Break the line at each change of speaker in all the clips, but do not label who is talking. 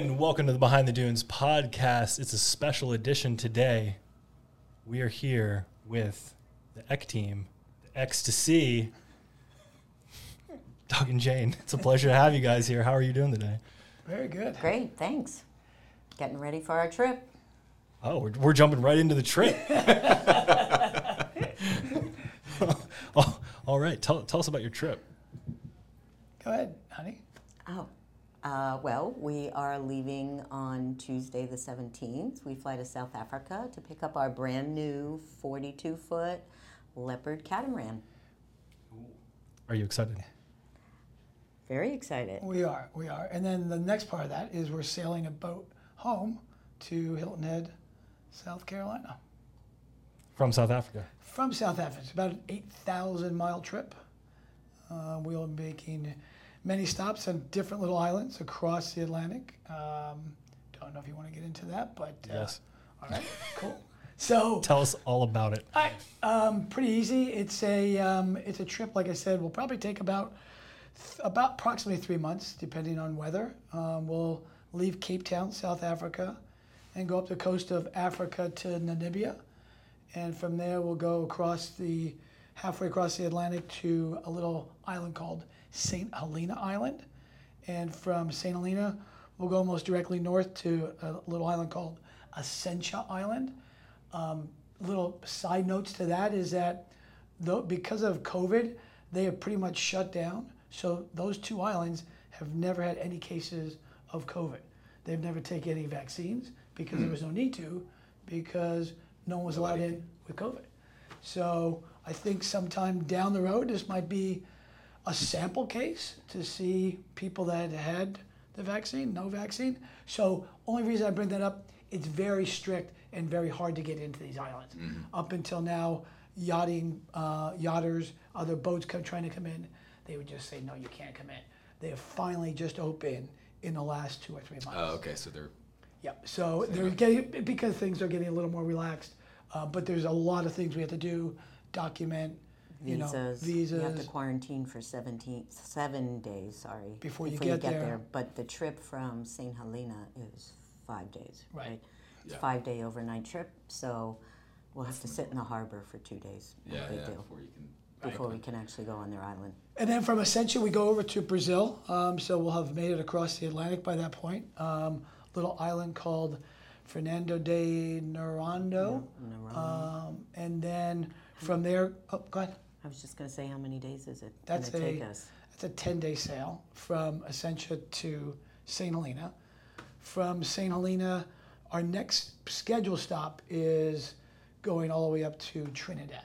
And welcome to the Behind the Dunes podcast. It's a special edition today. We are here with the Eck team, the Ecks2Sea. Doug and Jane, it's a pleasure to have you guys here. How are you doing today?
Very good.
Great, thanks. Getting ready for our trip.
Oh, we're, we're jumping right into the trip. oh, all right, tell, tell us about your trip.
Go ahead, honey.
Oh, uh, well, we are leaving on Tuesday the 17th. We fly to South Africa to pick up our brand new 42 foot leopard catamaran.
Are you excited?
Very excited.
We are, we are. And then the next part of that is we're sailing a boat home to Hilton Head, South Carolina.
From South Africa.
From South Africa. It's about an 8,000 mile trip. Uh, we'll be making many stops on different little islands across the Atlantic. Um, don't know if you want to get into that, but. Uh,
Yes.
All right, cool. So.
Tell us all about it.
All right, um, pretty easy. It's a um, it's a trip. Like I said, will probably take about th- about approximately three months, depending on weather. Um, we'll leave Cape Town, South Africa, and go up the coast of Africa to Namibia, and from there we'll go across the halfway across the Atlantic to a little island called Saint Helena Island, and from Saint Helena we'll go almost directly north to a little island called Ascension Island. Um, little side notes to that is that though, because of COVID, they have pretty much shut down. So those two islands have never had any cases of COVID. They've never taken any vaccines because there was no need to, because no one was allowed in with COVID. So I think sometime down the road, this might be a sample case to see people that had the vaccine, no vaccine. So only reason I bring that up, it's very strict and very hard to get into these islands. Up until now, yachting, uh, yachters, other boats come trying to come in, they would just say, no, you can't come in. They have finally just opened in the last two or three months.
Oh, okay. So they're
Yep. So they're getting because things are getting a little more relaxed, uh, but there's a lot of things we have to do, document, you know,
Visas.
visas.
You have to quarantine for 17, seven days, sorry.
Before you get there.
But the trip from St. Helena is five days,
Right.
right? It's
Yeah.
a five day overnight trip, so we'll have to sit in the harbor for two days. No
yeah,
big
yeah.
deal.
Before you can.
Before we can actually go on their island.
And then from Ascension, we go over to Brazil. Um, so we'll have made it across the Atlantic by that point. Um, little island called Fernando de Noronha. Um, and then from there, oh, go ahead.
I was just gonna say, how many days is it
That's
gonna take
a-
us?
It's a 10 day sail from Ascension to St. Helena. From St. Helena, our next scheduled stop is going all the way up to Trinidad.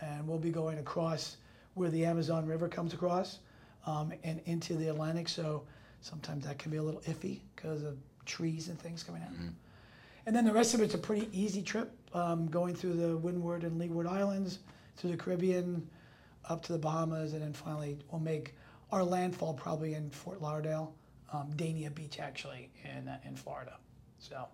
And we'll be going across where the Amazon River comes across um, and into the Atlantic. So sometimes that can be a little iffy because of trees and things coming out. And then the rest of it's a pretty easy trip, um, going through the Windward and Leeward Islands, through the Caribbean, up to the Bahamas, and then finally we'll make our landfall probably in Fort Lauderdale, um, Dania Beach actually in uh, in Florida. So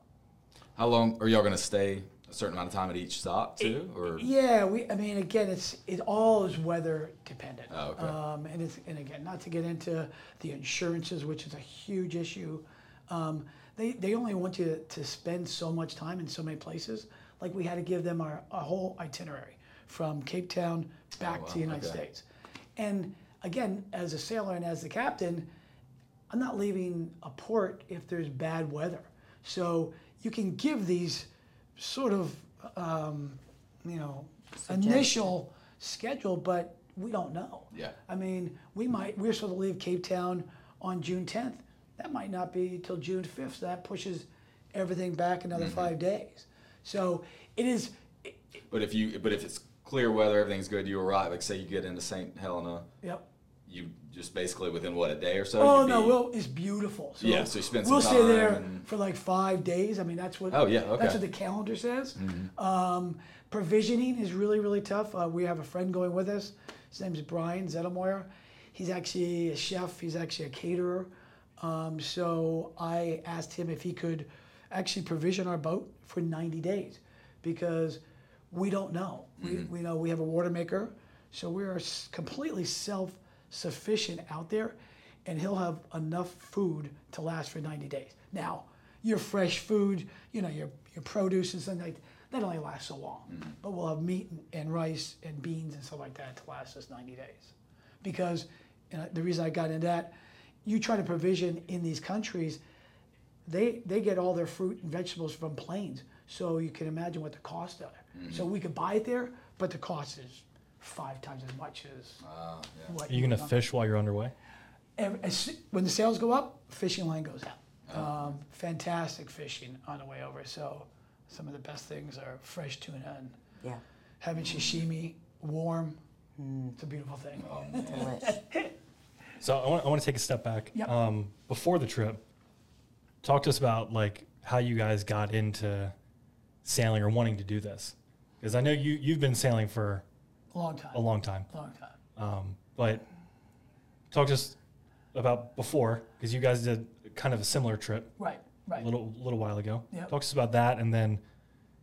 How long are y'all gonna stay? A certain amount of time at each stop too, or
yeah, we I mean again it's it all is weather dependent.
Oh, okay.
Um, and it's and again not to get into the insurances, which is a huge issue. Um, they, they only want you to spend so much time in so many places. Like we had to give them our, our whole itinerary from Cape Town back
Oh,
to the United
okay.
States. And again, as a sailor and as the captain, I'm not leaving a port if there's bad weather. So you can give these sort of, um, you know, initial schedule, but we don't know.
Yeah.
I mean, we might, we're supposed to leave Cape Town on June 10th. That might not be till June 5th. So that pushes everything back another
Mm-hmm.
five days. So it is,
but if you but if it's clear weather, everything's good, you arrive. Like say you get into St. Helena,
yep.
you just basically within what a day or so.
Oh no,
be-
we'll, it's beautiful. So
Yeah, so you spend some
We'll stay there
and-
for like five days. I mean, that's what.
Oh, yeah, okay. Mm-hmm.
That's what the calendar says. Um, provisioning is really really tough. Uh, we have a friend going with us. His name's Brian Zettelmoyer. He's actually a chef. He's actually a caterer. Um, so I asked him if he could actually provision our boat for 90 days because we don't know. We, mm-hmm. we know we have a water maker, so we are completely self sufficient out there. and he'll have enough food to last for 90 days. Now, your fresh food, you know, your, your produce and something like that that only lasts so long. Mm-hmm. But we'll have meat and, and rice and beans and stuff like that to last us 90 days. Because you know, the reason I got into that, you try to provision in these countries, they they get all their fruit and vegetables from planes. So you can imagine what the cost are. So we could buy it there, but the cost is five times as much as
Ah, yeah.
what
Are you gonna fish while you're underway?
Ev- as- when the sales go up, fishing line goes out. Um, fantastic fishing on the way over. So some of the best things are fresh tuna and
Yeah,
having sashimi warm. It's a beautiful thing.
delish.
So I want, I want to take a step back.
Yep.
Um, before the trip, talk to us about like how you guys got into sailing or wanting to do this, because I know you you've been sailing for
A long time.
a long time.
long time.
Um, but talk to us about before, because you guys did kind of a similar trip
Right, right.
a little little while ago.
Yep.
Talk to us about that, and then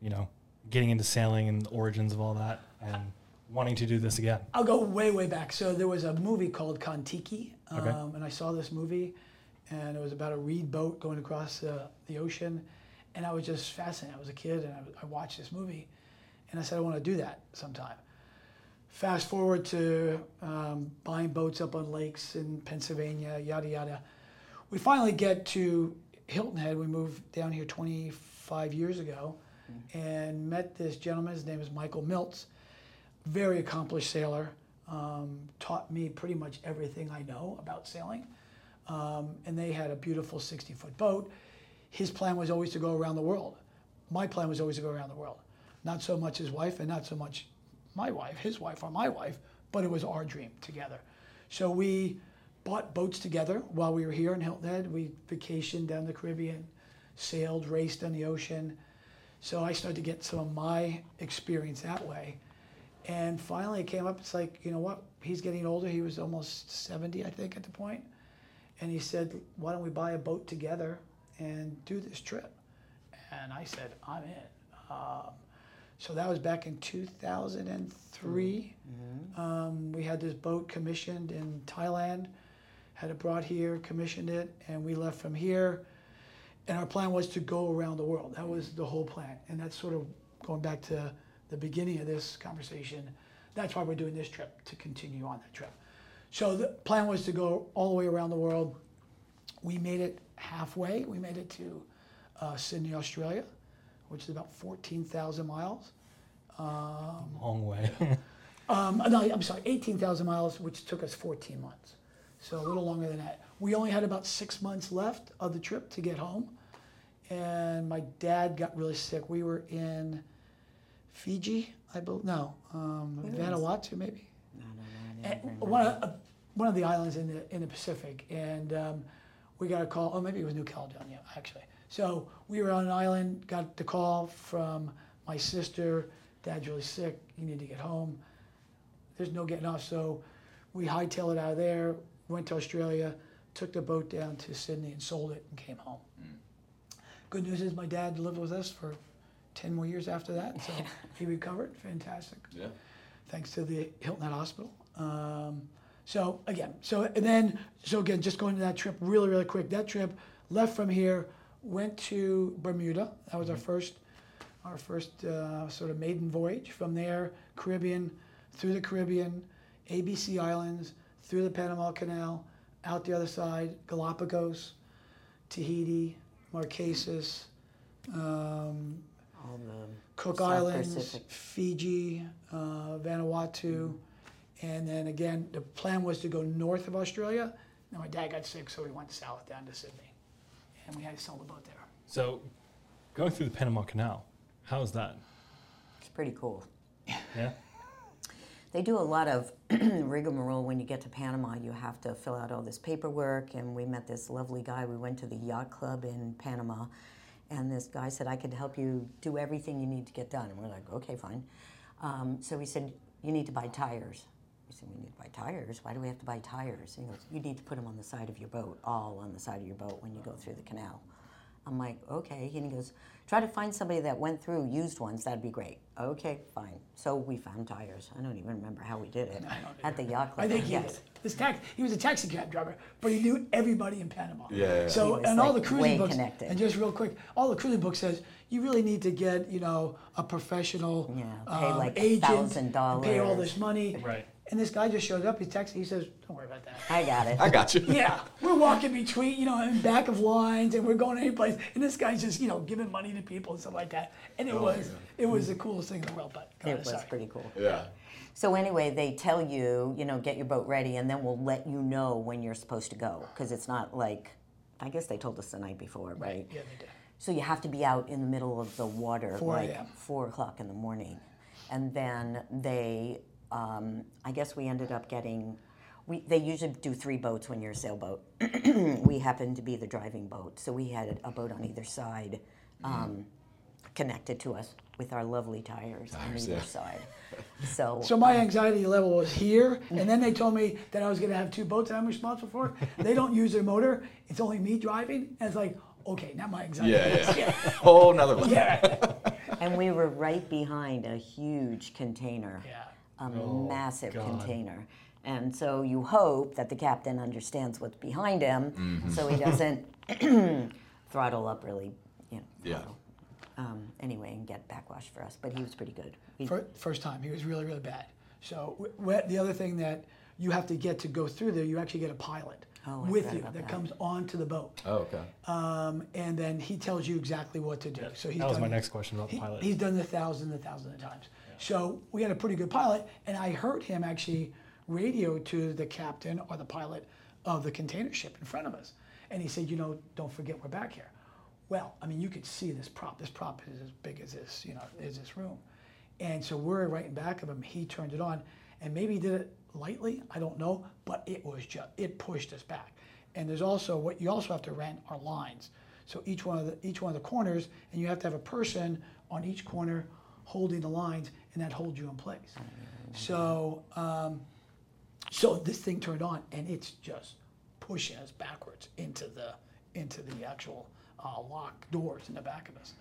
you know getting into sailing and the origins of all that, and wanting to do this again.
I'll go way, way back. So there was a movie called Kon-Tiki, um,
Okay.
and I saw this movie, and it was about a reed boat going across uh, the ocean, and I was just fascinated. I was a kid, and I, I watched this movie, and I said I want to do that sometime. Fast forward to um, buying boats up on lakes in Pennsylvania, yada yada. We finally get to Hilton Head. We moved down here 25 years ago, and met this gentleman. His name is Michael Miltz very accomplished sailor. Um, taught me pretty much everything I know about sailing. Um, and they had a beautiful 60 foot boat. His plan was always to go around the world. My plan was always to go around the world. Not so much his wife, and not so much my wife, his wife, or my wife, but it was our dream together. So we bought boats together while we were here in Hilton Head. We vacationed down the Caribbean, sailed, raced on the ocean. So I started to get some of my experience that way. And finally, it came up. It's like, you know what? He's getting older. He was almost 70, I think, at the point. And he said, why don't we buy a boat together and do this trip? And I said, I'm in. Um, so that was back in 2003. Um, we had this boat commissioned in Thailand, had it brought here, commissioned it, and we left from here. And our plan was to go around the world. That was the whole plan. And that's sort of going back to the beginning of this conversation. That's why we're doing this trip, to continue on that trip. So the plan was to go all the way around the world. We made it halfway. We made it to uh, Sydney, Australia, which is about 14,000 miles. Um,
Long way.
um, no, I'm sorry, 18,000 miles, which took us 14 months. So a little longer than that. We only had about six months left of the trip to get home. And my dad got really sick. We were in Fiji, I believe. No, um, Vanuatu, maybe.
No, no, no, I
And
never
one of, uh, one of the islands in the in the Pacific, and um, we got a call. Oh, maybe it was New Caledonia, actually. So we were on an island. Got the call from my sister. Dad's really sick. You need to get home. There's no getting off. So we hightailed it out of there. Went to Australia. Took the boat down to Sydney and sold it and came home. Good news is my dad lived with us for ten more years after that. So he recovered. Fantastic
Yeah.
thanks to the Hilton Head Hospital. Um, so again, so and then so again, just going to that trip really really quick. That trip left from here, went to Bermuda. That was our first our first uh, sort of maiden voyage. From there, Caribbean, through the Caribbean, ABC Islands, through the Panama Canal, out the other side, Galapagos, Tahiti, Marquesas. Um, Cook
South
Islands,
Pacific.
Fiji, uh, Vanuatu, and then again, the plan was to go north of Australia. Now my dad got sick, so we went south down to Sydney, and we had to sell the boat there.
so, going through the Panama Canal, how is that?
It's pretty cool.
Yeah.
They do a lot of rigmarole when you get to Panama. You have to fill out all this paperwork, and we met this lovely guy. We went to the yacht club in Panama, and this guy said, I could help you do everything you need to get done. And we're like, okay, fine. Um, so he said, You need to buy tires. We said, We need to buy tires? Why do we have to buy tires? And he goes, You need to put them on the side of your boat, all on the side of your boat when you go through the canal. I'm like, okay. And he goes, try to find somebody that went through used ones. That'd be great. Okay, fine. So we found tires. I don't even remember how we did it at the yacht club.
I think he
yes.
did. This tax, he was a taxi cab driver, but he knew everybody in Panama.
Yeah, yeah, yeah.
So,
He was,
and all the cruising
way
books,
connected.
and just real quick, all the cruising book says you really need to get, you know, a professional
Yeah, pay
um,
like
agent, and pay all this money.
Right.
And this guy just shows up. He texts. He says, "Don't worry about that."
I got it.
I got you.
Yeah, we're walking between, you know, in back of lines, and we're going any place, and this guy's just, you know, giving money to people and stuff like that. And it oh, was, it was the coolest thing in the world. But go
it was
sorry.
pretty cool.
Yeah.
So anyway, they tell you, you know, get your boat ready, and then we'll let you know when you're supposed to go, because it's not like, I guess they told us the night before, right?
Yeah, they did.
So you have to be out in the middle of the water,
4
like
a.m..
four o'clock in the morning, and then they, um, I guess we ended up getting. We, they usually do three boats when you're a sailboat. we happened to be the driving boat, so we had a boat on either side, um, connected to us with our lovely tires, on
Tires,
either
yeah.
side. So,
So my anxiety level was here, and then they told me that I was going to have two boats that I'm responsible for. They don't use their motor; it's only me driving. And it's like, okay, now my anxiety.
Yeah,
is-
yeah. Whole nother level.
yeah,
and we were right behind a huge container.
yeah.
A
Oh,
massive
God.
container. And so you hope that the captain understands what's behind him, so he doesn't throttle up really, you know.
Yeah.
Um, anyway, and get backwash for us, but he was pretty good. We-
Fir- First time, he was really, really bad. So w- w- the other thing that you have to get to go through there, you actually get a pilot
Oh,
with you that,
that.
comes onto the boat,
Oh, okay.
um, and then he tells you exactly what to do. So he's
That was
done,
my next question about the
he-
pilot.
He's done it thousands and thousands of times. So we had a pretty good pilot, and I heard him actually radio to the captain or the pilot of the container ship in front of us. And he said, you know, don't forget we're back here. Well, I mean, you could see this prop. This prop is as big as this, you know, is this room. And so we're right in back of him. He turned it on, and maybe he did it lightly. I don't know, but it was just it pushed us back. And there's also what you also have to rent are lines. So each one of the each one of the corners, and you have to have a person on each corner holding the lines, and that holds you in place. So um, so this thing turned on, and it's just pushing us backwards into the into the actual uh, locked doors in the back of us.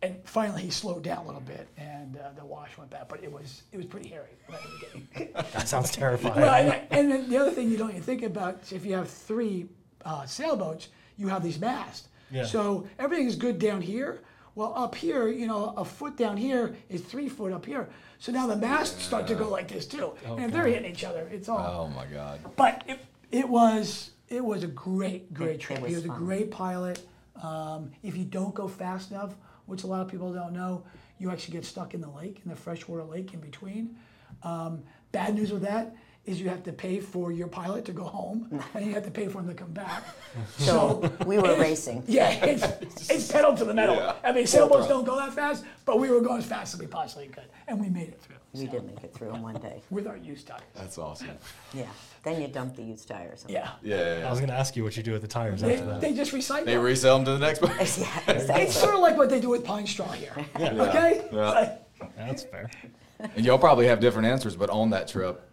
And finally, he slowed down a little bit, and uh, the wash went back. But it was it was pretty hairy right
that sounds terrifying.
well, and, and then the other thing you don't even think about is if you have three uh, sailboats, you have these masts.
Yeah.
So everything is good down here. Well, up here, you know, a foot down here is three foot up here. So now the masts start to go like this too, and if they're hitting each other, it's all.
Oh my God.
But it, it was it was a great great
It-
trip.
it
he
was
was a
fun.
great pilot. Um, if you don't go fast enough, which a lot of people don't know, you actually get stuck in the lake, in the freshwater lake in between. Um, bad news with that is you have to pay for your pilot to go home, and you have to pay for him to come back.
So we were racing.
Yeah, it's, it's pedal to the metal.
Yeah.
I mean, sailboats don't go that fast, but we were going as fast as we possibly could, and we made it through.
We
so,
did make it through in one day.
with our used tires.
That's awesome.
Yeah. Then you dump the used tires.
Yeah,
Yeah, yeah,
I was going to ask you what you do with the tires
they,
after that.
they just recycle. Them.
They resell them to the next person.
Yeah, exactly.
It's sort of like what they do with pine straw here. Okay?
Yeah.
Like,
That's fair.
And y'all probably have different answers, but on that trip,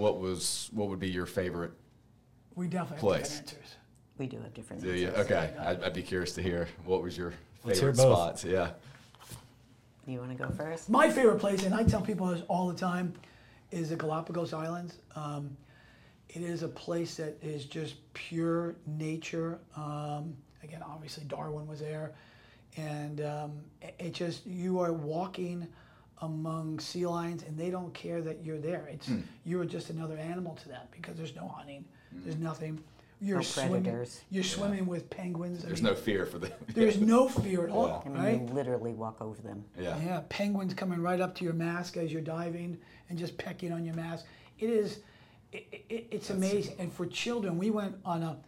what was what would be your favorite?
we definitely have
Place.
different answers.
We do have different
Do you?
answers.
Okay, I'd, I'd be curious to hear what was your
Let's hear
favorite
both.
spots. Yeah.
You want to go first?
My favorite place, and I tell people this all the time, is the Galapagos Islands. Um, it is a place that is just pure nature. Um, again, obviously Darwin was there, and um, it, it just you are walking among sea lions, and they don't care that you're there. It's you're just another animal to them because there's no hunting, there's nothing. You're
No
swimming.
predators.
You're swimming with penguins. I
There's
mean,
no fear for them.
There's no fear at all,
I mean,
right?
you literally walk over them.
Yeah.
Yeah, penguins coming right up to your mask as you're diving and just pecking on your mask. It is, it, it, it's amazing. And for children, we went on a,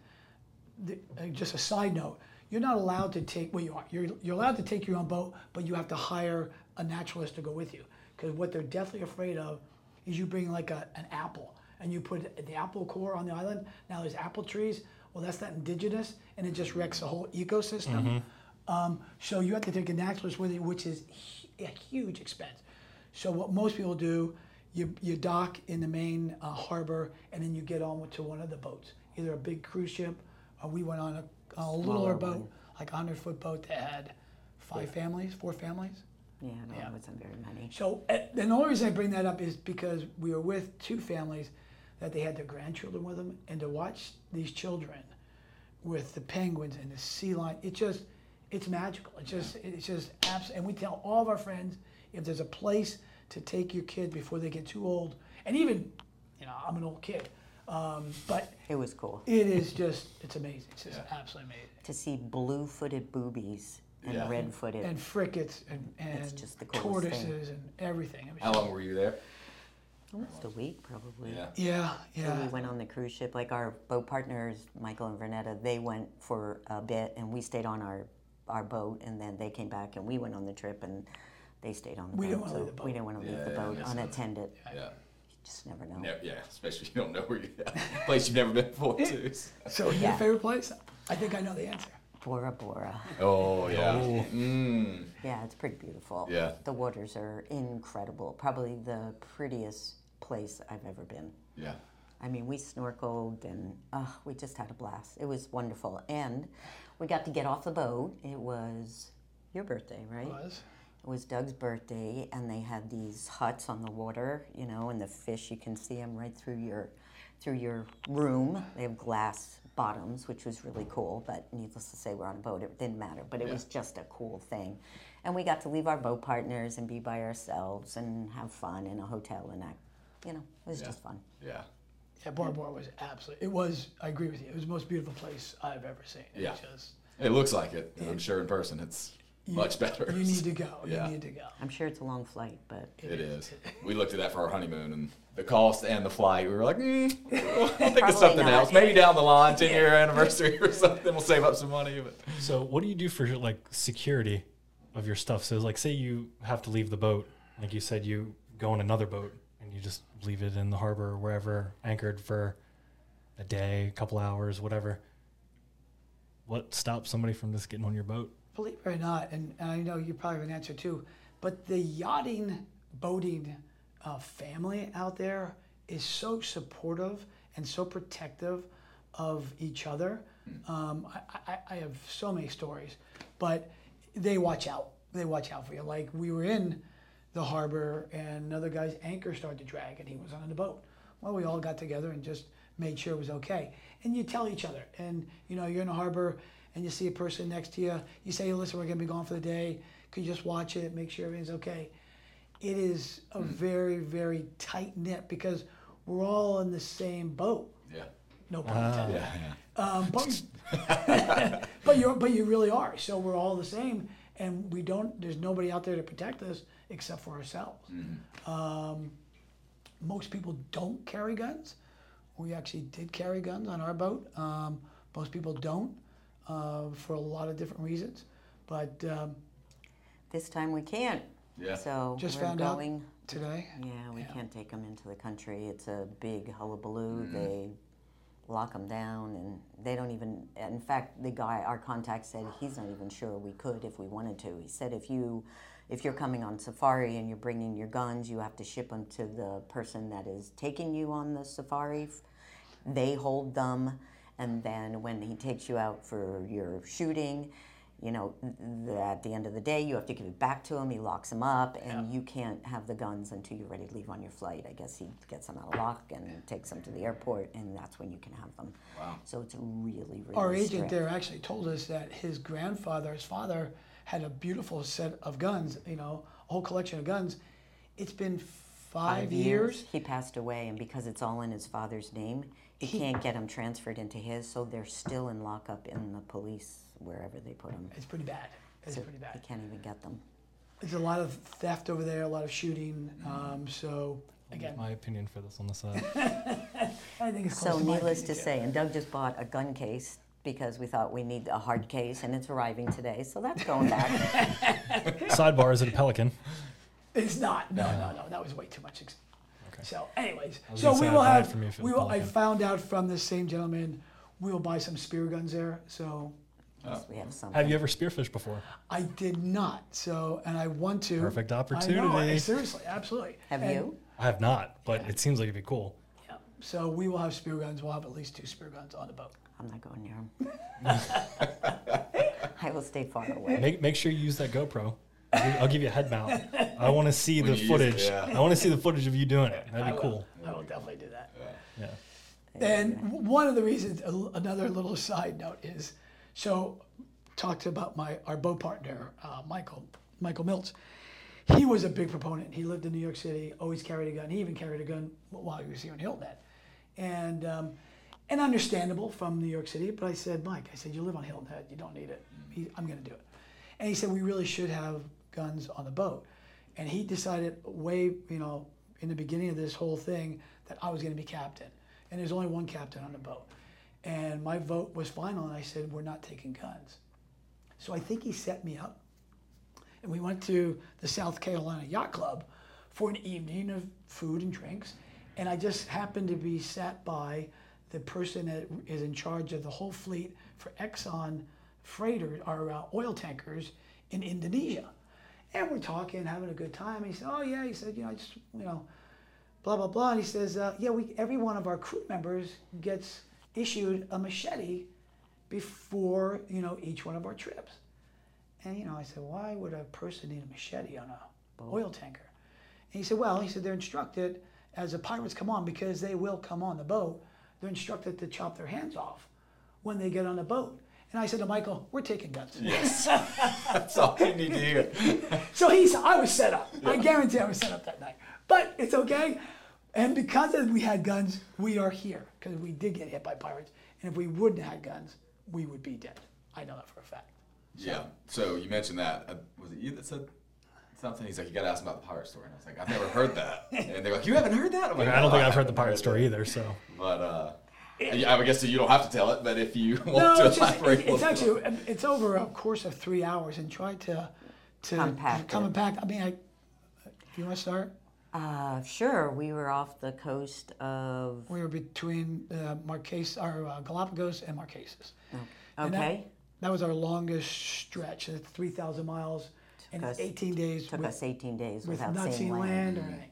the, uh, just a side note, you're not allowed to take, well, you are, you're, you're allowed to take your own boat, but you have to hire a naturalist to go with you. Because what they're deathly afraid of is you bring like a, an apple and you put the apple core on the island. Now there's apple trees. Well, that's not indigenous, and it just wrecks the whole ecosystem. Um, so you have to take a naturalist with you, which is a huge expense. So what most people do, you, you dock in the main uh, harbor, and then you get on to one of the boats, either a big cruise ship, or we went on a, a littler boat,
one.
like a hundred foot boat that had five families, four families.
Yeah, no,
Yeah.
it wasn't very many.
So, uh, and the only reason I bring that up is because we were with two families that they had their grandchildren with them, and to watch these children with the penguins and the sea lion, it just, it's magical. It's just, it's just absolutely. And we tell all of our friends if there's a place to take your kid before they get too old, and even, you know, I'm an old kid, um, but
It was cool
it is just, it's amazing. It's just
Yeah.
absolutely amazing.
to see blue-footed boobies and
Yeah.
red-footed.
And frigates and, and
just the coolest thing.
tortoises and everything. It was
How long were you there?
Almost a week, probably.
Yeah.
Yeah,
So we went on the cruise ship. Like our boat partners, Michael and Vernetta, they went for a bit, and we stayed on our our boat, and then they came back, and we went on the trip, and they stayed on the
We
boat.
didn't wanna
so
leave the boat.
We didn't want to leave
Yeah,
the
yeah,
boat
that's-
unattended.
Yeah.
You just never know.
Ne- yeah, especially if you don't know where you're at. Place you've never been before, too.
So your favorite place? I think I know the answer.
Bora Bora.
Oh, yeah. Mm.
Yeah, it's pretty beautiful.
Yeah.
The waters are incredible. Probably the prettiest place I've ever been.
Yeah.
I mean, we snorkeled and uh, we just had a blast. It was wonderful. And we got to get off the boat. It was your birthday, right?
Was
It was Doug's birthday, and they had these huts on the water, you know, and the fish you can see them right through your through your room. They have glass bottoms, which was really cool. But needless to say, we're on a boat. It didn't matter, but it was just a cool thing. And we got to leave our boat partners and be by ourselves and have fun in a hotel, and that, you know, it was
Yeah.
just fun.
Yeah.
yeah, Bora Bora was absolutely. It was. I agree with you. It was the most beautiful place I've ever seen. It
Yeah.
just.
It looks like it. and I'm sure in person it's much better.
You need to go.
Yeah.
You need to go.
I'm sure it's a long flight, but
It is. We looked at that for our honeymoon and the cost and the flight. We were like, mm, we'll think of something
not.
else. Maybe down the line, 10 year anniversary or something, we'll save up some money. But
So, what do you do for like security of your stuff? So, like, say you have to leave the boat, like you said, you go on another boat and you just leave it in the harbor or wherever, anchored for a day, a couple hours, whatever. What stops somebody from just getting on your boat?
Believe it or not, and, and I know you probably have an answer too, but the yachting, boating uh, family out there is so supportive and so protective of each other. Um, I, I, I have so many stories, but they watch out. They watch out for you. Like we were in the harbor and another guy's anchor started to drag and he was on the boat. Well, we all got together and just made sure it was okay. And you tell each other. And you know, you're in the harbor and you see a person next to you. You say, hey, listen, we're gonna be gone for the day. Could you just watch it, make sure everything's okay? It is a very, very tight knit because we're all in the same boat.
yeah.
No pun
Ah.
intended.
Yeah.
Um, but, but you but you really are. So we're all the same, and we don't. There's nobody out there to protect us except for ourselves. Um, most people don't carry guns. We actually did carry guns on our boat. Um, most people don't uh, for a lot of different reasons. But um,
this time we can't.
Yeah.
So
Just
we're
found out
going.
today,
Yeah, we
Yeah.
can't take them into the country. It's a big hullabaloo.
Mm-hmm.
They lock them down, and they don't even. In fact, the guy, our contact, said he's not even sure we could if we wanted to. He said if you, if you're coming on safari and you're bringing your guns, you have to ship them to the person that is taking you on the safari. They hold them, and then when he takes you out for your shooting. You know, th- at the end of the day, you have to give it back to him. He locks them up, and you can't have the guns until you're ready to leave on your flight. I guess he gets them out of lock and takes them to the airport, and that's when you can have them.
Wow.
So it's really, really
our agent there actually told us that his grandfather, his father, had a beautiful set of guns. You know, a whole collection of guns. It's been five, years.
He passed away, and because it's all in his father's name, he, can't get them transferred into his. So they're still in lockup in the police wherever they put them.
It's pretty bad. It's
So
pretty
he
bad.
can't even get them.
There's a lot of theft over there, a lot of shooting. Um, so again,
My opinion for this on the side.
I think it's close
So
to
needless to
opinion,
say, and Doug just bought a gun case because we thought we need a hard case, and it's arriving today. So that's going back.
Sidebar is it a Pelican?
It's not. No, no, no. That was way too much. Ex-
Okay.
So, anyways, so we will
I'd buy it
have.
from you if
We will. I found out from the same gentleman. We will buy some spear guns there. So
Yes, uh, we have some.
Have you ever spearfished before?
I did not. So, and I want to.
Perfect
I know.
opportunity.
Eh, seriously, absolutely.
Have
And-
you?
I have not, but it seems like it'd be cool.
Yeah. So we will have spear guns. We'll have at least two spear guns on the boat.
I'm not going near them. I will stay far away.
Make make sure you use that GoPro. I'll give, I'll give you a head mount. I want to see the
you
footage.
yeah.
I want to see the footage of you doing it. That'd be
will.
cool.
I will definitely do that.
Yeah.
And one of the reasons, another little side note is, so talked about my our boat partner, uh, Michael Michael Miltz. He was a big proponent. He lived in New York City, always carried a gun. He even carried a gun while he was here in Hilton Head. and um, and understandable from New York City. But I said, Mike, I said you live on Hilton Head, you don't need it. He, I'm going to do it. And he said we really should have guns on the boat. And he decided way, you know, in the beginning of this whole thing that I was going to be captain. And there's only one captain on the boat. And my vote was final, and I said we're not taking guns. So I think he set me up and we went to the South Carolina Yacht Club for an evening of food and drinks. And I just happened to be sat by the person that is in charge of the whole fleet for Exxon freighter or uh, oil tankers in Indonesia. And we're talking, having a good time. He said, "Oh yeah," he said, "You know, I just you know, blah blah blah." And he says, uh, "Yeah, we every one of our crew members gets issued a machete before you know each one of our trips." And you know, I said, why would a person need a machete on a oil tanker? And he said, well, he said they're instructed as the pirates come on because they will come on the boat. They're instructed to chop their hands off when they get on the boat. And I said to Michael, we're taking guns.
Yes. That's all you need to hear.
So he's, I was set up. I guarantee I was set up that night. But it's okay. And because of- we had guns, we are here because we did get hit by pirates. And if we wouldn't have had guns, we would be dead. I know that for a fact.
Yeah. So you mentioned that. Uh, was it you that said something? He's like, you got to ask him about the pirate story. And I was like, I've never heard that. And they're like, you haven't heard that? I'm like,
I don't
"No,
think I've heard the
haven't
pirate story
that."
either. So
But uh, yeah, I guess you don't have to tell it. But if you want
No,
to
it's, just,
elaborate,
it's, it's actually it's over a course of three hours, and try to to
Compact it.
compact. I mean, I, you want to start?
Uh, sure, we were off the coast of.
We were between uh, Marquesas, our uh, Galapagos and Marquesas. And that-
Okay.
That, was our longest stretch. It's three thousand miles, and
us-
eighteen days
Took
with,
us 18 days
with
without
not
seeing
seeing
land.
land or anything.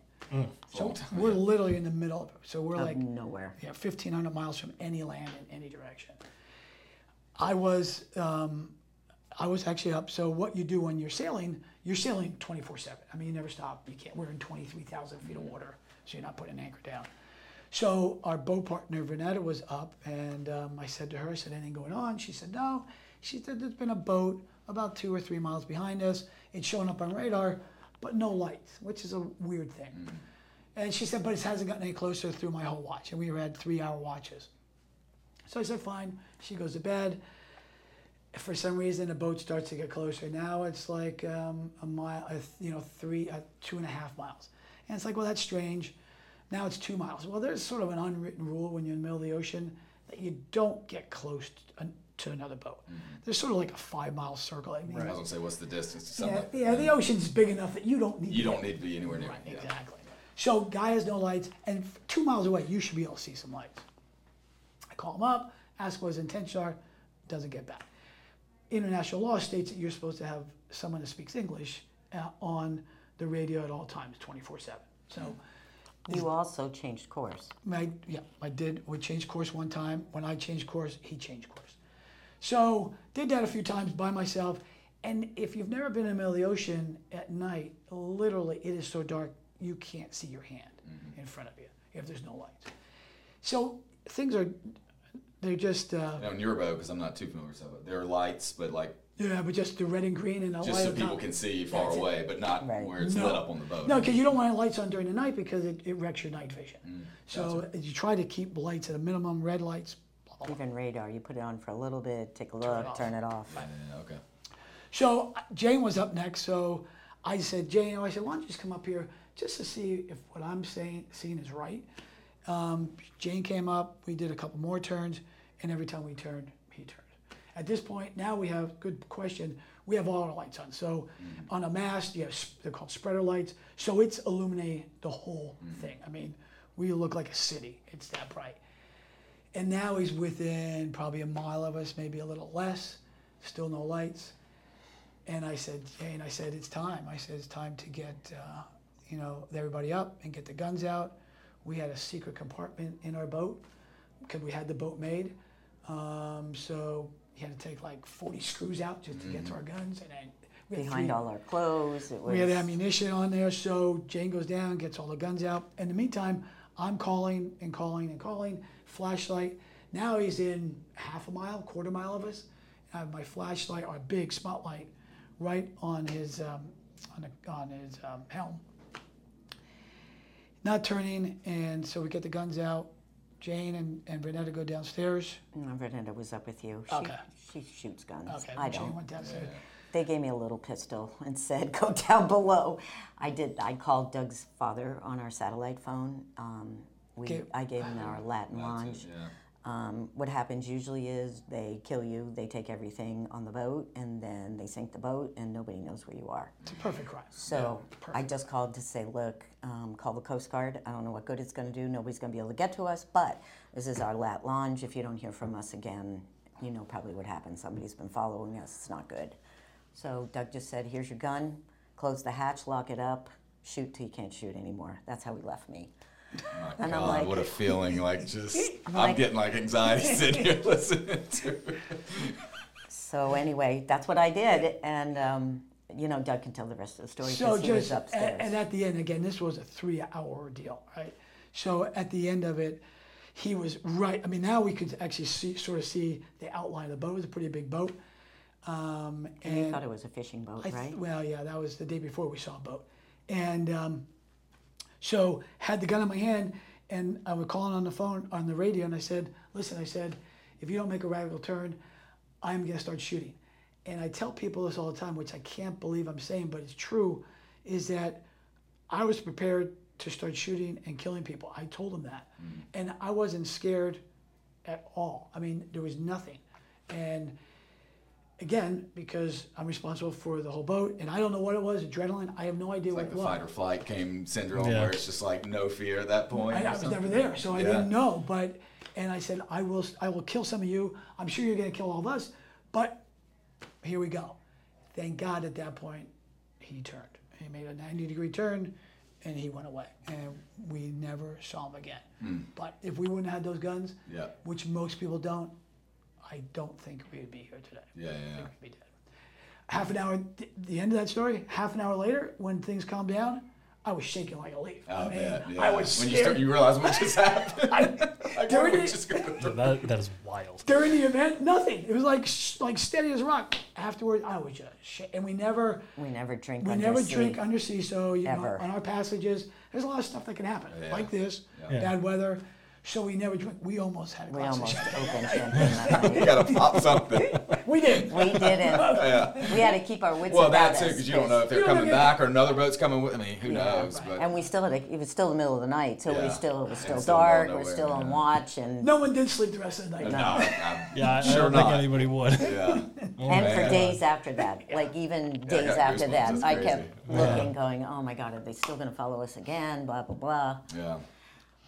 So
long
we're literally in the middle of it. So we're
Of
like
nowhere.
yeah, 1,500 miles from any land in any direction. I was, um, I was actually up. So what you do when you're sailing, you're sailing 24/7. I mean, you never stop. You can't. We're in 23,000 feet of water, so you're not putting an anchor down. So our boat partner Vanetta was up, and um, I said to her, I said, "Anything going on?" She said, "No." She said, "There's been a boat about two or three miles behind us. It's showing up on radar, but no lights, which is a weird thing." And she said, but it hasn't gotten any closer through my whole watch. And we had three hour watches. So I said, fine. She goes to bed. For some reason, the boat starts to get closer. Now it's like um, a mile, uh, you know, three, uh, two and a half miles. And it's like, well, that's strange. Now it's two miles. Well, there's sort of an unwritten rule when you're in the middle of the ocean that you don't get close to, to another boat. There's sort of like a five mile circle. I mean,
I was gonna say, what's the distance to
yeah,
something?
yeah, the ocean's big enough that you don't need
You don't need to be anywhere near.
Right,
it. Yeah.
exactly. So guy has no lights, and two miles away, you should be able to see some lights. I call him up, ask what his intentions are, doesn't get back. International law states that you're supposed to have someone that speaks English uh, on the radio at all times, 24/7. So,
You also changed course.
I, yeah, I did. We changed course one time. When I changed course, he changed course. So did that a few times by myself. And if you've never been in the middle of the ocean at night, literally it is so dark you can't see your hand in front of you if there's no lights. So things are, they're just, uh,
Now, in your boat, because I'm not too familiar with that, there are lights, but like
yeah, but just the red and green and the
just
light
so people
top.
can see far away, but not
Right.
where it's
No.
lit up on the boat.
No, because you don't want lights on during the night because it, it wrecks your night vision. So you try to keep lights at a minimum, red lights.
Even radar, you put it on for a little bit, take a
it
look,
off.
turn it off.
Yeah, okay.
So uh, Jane was up next. So I said, Jane, I said, why don't you just come up here just to see if what I'm saying seeing is right. Um, Jane came up. We did a couple more turns, and every time we turned, he turned. At this point, now we have good question. We have all our lights on. So on a mast, you have they're called spreader lights. So it's illuminating the whole thing. I mean, we look like a city. It's that bright. And now he's within probably a mile of us, maybe a little less. Still no lights. And I said, Jane, I said, it's time. I said, it's time to get, uh, you know, everybody up and get the guns out. We had a secret compartment in our boat because we had the boat made. Um, so he had to take like 40 screws out just to get to our guns, and then we had
Behind
three-
all our clothes, it was.
we had ammunition on there, so Jane goes down, gets all the guns out. In the meantime, I'm calling and calling and calling. Flashlight. Now he's in half a mile, quarter mile of us. I have my flashlight, our big spotlight, right on his um, on, the, on his um, helm. Not turning, and so we get the guns out. Jane and, and Vanetta go downstairs.
No, Renata was up with you. She,
Okay.
She shoots guns.
Okay,
I
Jane
don't.
went downstairs.
They gave me a little pistol and said, "Go down below." I did. I called Doug's father on our satellite phone. Um, we,
Okay.
I gave him our Latin
That's
lounge.
it, yeah.
Um, what happens usually is they kill you, they take everything on the boat, and then they sink the boat, and nobody knows where you are.
It's a perfect crime.
So I just called to say, look, um, call the Coast Guard. I don't know what good it's going to do. Nobody's going to be able to get to us, but this is our lat long. If you don't hear from us again, you know probably what happened. Somebody's been following us. It's not good. So Doug just said, here's your gun. Close the hatch, lock it up, shoot till you can't shoot anymore. That's how he left me.
My
And I'm like-
what a feeling! Like just, I'm,
like-
getting like anxiety sitting here listening to. it.
So anyway, that's what I did, and um, you know Doug can tell the rest of the story
So
because he was
just,
upstairs.
and, and at the end, again, this was a three-hour ordeal, right? So at the end of it, he was right. I mean, now we could actually see, sort of see the outline of the boat. It was a pretty big boat. Um,
and he
and
thought it was a fishing boat,
I th-
right?
Well, yeah, that was the day before we saw a boat, and um, so had the gun in my hand, and I was calling on the phone on the radio, and I said, "Listen," I said, "if you don't make a radical turn, I'm gonna start shooting." And I tell people this all the time, which I can't believe I'm saying, but it's true, is that I was prepared to start shooting and killing people. I told them that, mm. and I wasn't scared at all. I mean, there was nothing, and again, because I'm responsible for the whole boat, and I don't know what it was, adrenaline. I have no idea
It's
what
like
it
the
was.
fight or flight came syndrome,
Yeah.
where it's just like no fear at that point.
I, I was never there, so I
Yeah.
didn't know. But and I said, I will, I will kill some of you. I'm sure you're gonna kill all of us, but here we go. Thank God at that point he turned. He made a 90 degree turn, and he went away, and we never saw him again.
Hmm.
But if we wouldn't have had those guns,
Yeah.
which most people don't, I don't think we'd be here today.
Yeah, yeah,
I think we'd be dead. Half an hour, th- the end of that story. Half an hour later, when things calmed down, I was shaking like a leaf.
Oh,
I mean,
yeah, yeah.
I was
when you
scared.
start, you realize what just happened. like,
during
what are we
the-
just
Yeah, that, that is wild.
during the event, nothing. It was like sh- like steady as a rock. Afterwards, I was just sh- and we never
we never drink.
we
under
never
sea.
drink undersea. So you know, on our passages, there's a lot of stuff that can happen,
Yeah.
like this,
Yeah.
bad weather. So we never drink. We almost had a
We
glass
almost
of champagne.
opened champagne that
You gotta pop something.
We did.
We didn't.
yeah.
We had to keep our wits
Well,
about
that too,
us,
because you don't know if they're
You don't
coming
know-
back or another boat's coming with. I mean, who
Yeah.
knows? But
And we still had a, it was still the middle of the night, so
Yeah.
we still it was
And
still
still middle of
dark. We're
nowhere,
still on
yeah.
watch, and
No one did sleep the rest of the night.
no,
No.
I'm
Yeah, I, I
sure
don't
not.
think anybody would.
Yeah.
Oh, and
man.
for days after that, like even days
got
after
goosebumps.
that,
That's
I
crazy.
kept looking, going, "Oh my God, are they still going to follow us again?" Blah blah blah.
Yeah.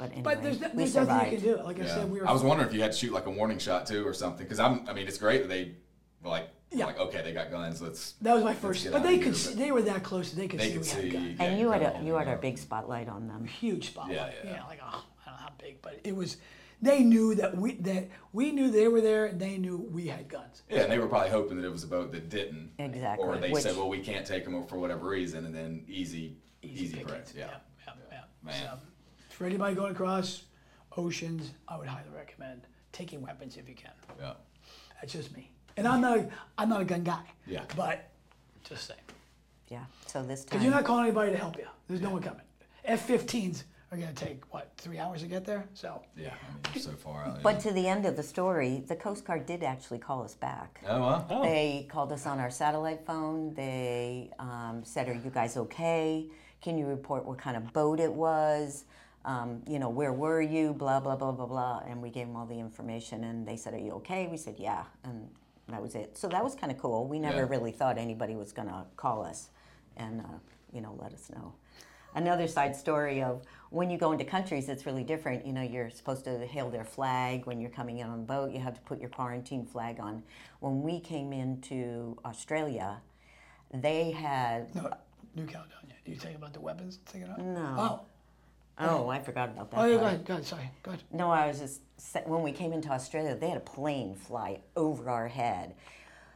But anyway,
But there's, no-
we
there's nothing you can do. Like I
Yeah.
said, we were.
I was wondering if you had to shoot like a warning shot too or something, because I'm. I mean, it's great that they like
Yeah.
like okay, they got guns. Let's.
That was my first. But they could.
here,
See,
but-
they were that close. that They could
They
see
could
we
see.
had guns.
yeah,
And you had a
come
you had our
yeah.
big spotlight on them.
huge spotlight.
Yeah, yeah.
like oh, I don't know how big, but it was. They knew that we that we knew they were there, and they knew we had guns.
Yeah, and they were probably hoping that it was a boat that didn't.
Exactly,
Or they
which-
said, well, we can't take them for whatever reason, and then easy, easy,
pickings.
pricks. Yeah.
yeah, yeah.
Man.
So, for anybody going across oceans, I would highly recommend taking weapons if you can.
Yeah.
That's just me, and I'm not. A, I'm not a gun guy.
Yeah.
But just saying,
Yeah. So this time,
because you're not calling anybody to help you. There's no one coming. F-15s are gonna take what three hours to get there. So
Yeah. I mean, so far out.
but to the end of the story, the Coast Guard did actually call us back.
Oh, well.
Oh.
They called us on our satellite phone. They um, said, "Are you guys okay? Can you report what kind of boat it was? Um, you know, where were you? Blah blah blah blah blah." And we gave them all the information, and they said, "Are you okay?" We said, "Yeah," and that was it. So that was kind of cool. We never
Yeah.
really thought anybody was going to call us, and uh, you know, let us know. Another side story of when you go into countries, it's really different. You know, you're supposed to hail their flag when you're coming in on a boat. You have to put your quarantine flag on. When we came into Australia, they had
no, New Caledonia. Do you talking about the weapons? Taking out?
No.
Oh,
Oh, I forgot about that.
Oh, yeah, go ahead, go ahead, sorry, go ahead.
No, I was just when we came into Australia, they had a plane fly over our head.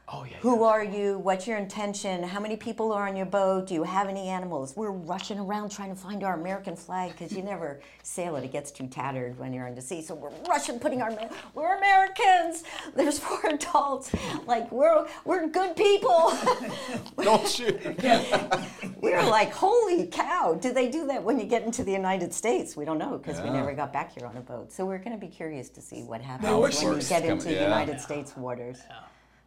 Oh, yeah.
Who are you? What's your intention? How many people are on your boat? Do you have any animals? We're rushing around trying to find our American flag because you never sail it; it gets too tattered when you're on the sea. So we're rushing, putting our we're Americans. There's four adults. Like we're we're good people.
Don't shoot.
we're like, holy cow! Do they do that when you get into the United States? We don't know because we never got back here on a boat. So we're going to be curious to see what happens
How it
when you get
coming-
into
yeah.
United States waters.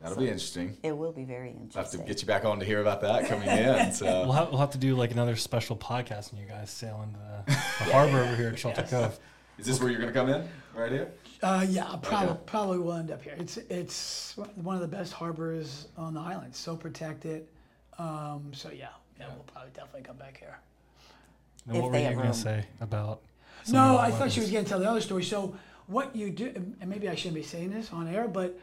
That'll be interesting.
It will be very interesting.
I'll have to get you back on to hear about that coming in. So
We'll have, we'll have to do like another special podcast and you guys sail into the, the harbor over here at Shelter Cove.
is this where you're gonna come in? Right here?
Uh, yeah, I'll probably
Okay.
probably will end up here. It's it's one of the best harbors on the island. So protected. Um, so yeah, yeah, we'll probably definitely come back here.
And
If
what were you going to say about? some
No,
of the
I thought she
weapons?
was going to tell the other story. So what you do, and maybe I shouldn't be saying this on air, but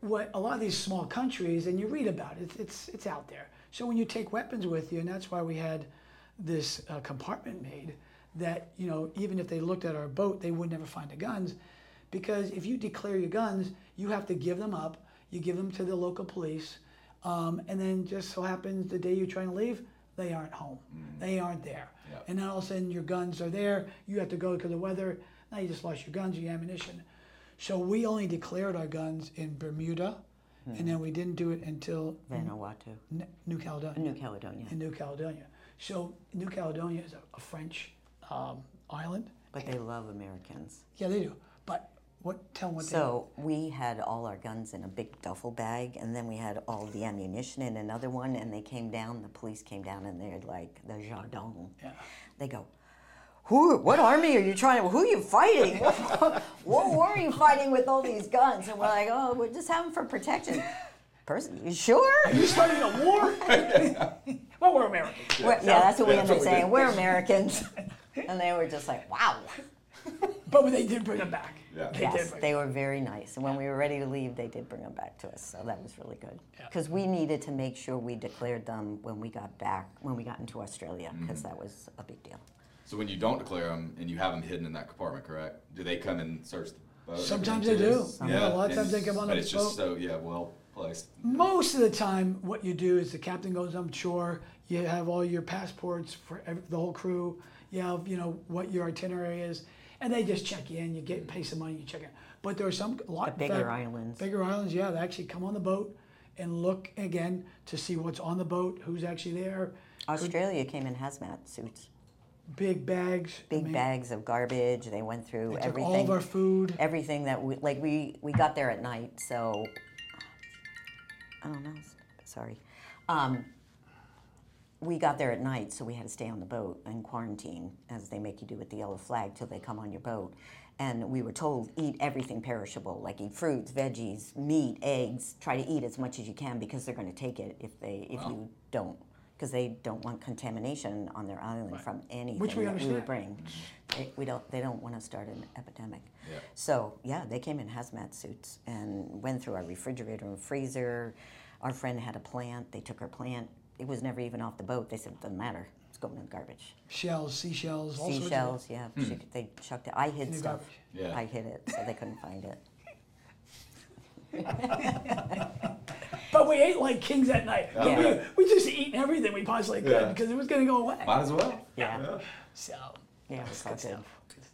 what a lot of these small countries, and you read about it, it's it's out there. So when you take weapons with you, and that's why we had this uh, compartment made, that you know even if they looked at our boat, they would never find the guns, because if you declare your guns, you have to give them up. You give them to the local police, um, and then just so happens the day you're trying to leave, they aren't home. They aren't there.
Yep.
And then all of a sudden your guns are there. You have to go because of the weather. Now you just lost your guns, your ammunition. So we only declared our guns in Bermuda, and then we didn't do it until
Vanuatu,
N- New Caledonia.
New Caledonia.
In New Caledonia. So New Caledonia is a, a French um, island.
But they love Americans.
Yeah, they do. But what? Tell what
So we had all our guns in a big duffel bag, and then we had all the ammunition in another one. And they came down. The police came down, and they're like the jardin.
Yeah.
They go, "Who? What army are you trying? to, Who are you fighting? what war are you fighting with all these guns?" And we're like, "Oh, we're just having for protection." Person, you sure?
Are. You starting a war? well, we're Americans.
We're- yeah, that's what we
Yeah,
end
that's
up
what we
saying. We're Americans. And they were just like, wow.
But they did bring them back.
Yeah.
They
Yes,
did
they were very nice. And when we were ready to leave, they did bring them back to us. So that was really good.
Yeah.
Because we needed to make sure we declared them when we got back, when we got into Australia,
Mm-hmm.
because that was a big deal.
So when you don't declare them and you have them hidden in that compartment, correct? Do they come and search the boat?
Sometimes they
too?
do. Yeah, a lot of times they come on
But
the
it's just
boat.
so yeah, well placed.
Most of the time, what you do is the captain goes on shore. You have all your passports for ev the whole crew. You have, you know, what your itinerary is, and they just check you in. You get pay some money, you check in. But there are some a lot
The
in
bigger
fact,
islands.
Bigger islands, yeah. They actually come on the boat and look again to see what's on the boat, who's actually there.
Australia came in hazmat suits,
Big bags. I
big
mean,
bags of garbage. They went through
They
everything.
all of our food.
everything that we like we we got there at night so i don't know sorry um, we got there at night so we had to stay on the boat and quarantine as they make you do with the yellow flag till they come on your boat and we were told eat everything perishable like eat fruits veggies meat eggs try to eat as much as you can because they're going to take it if they if you don't because they don't want contamination on their island from anything
Which we
that we would bring they, we don't they don't want to start an epidemic
Yeah.
so yeah, they came in hazmat suits and went through our refrigerator and freezer. Our friend had a plant. They took her plant. It was never even off the boat. They said, it "Doesn't matter. It's going in the garbage."
Shells, seashells, all sorts of
Seashells, yeah. Hmm. she- they chucked it. I hid
In
stuff.
Yeah.
I hid it, so they couldn't find it.
But we ate like kings that night.
Yeah.
We, we just eat everything we possibly could
Yeah.
because it was going to go away.
Might as well.
Yeah,
So,
yeah, it was
good
good.
stuff.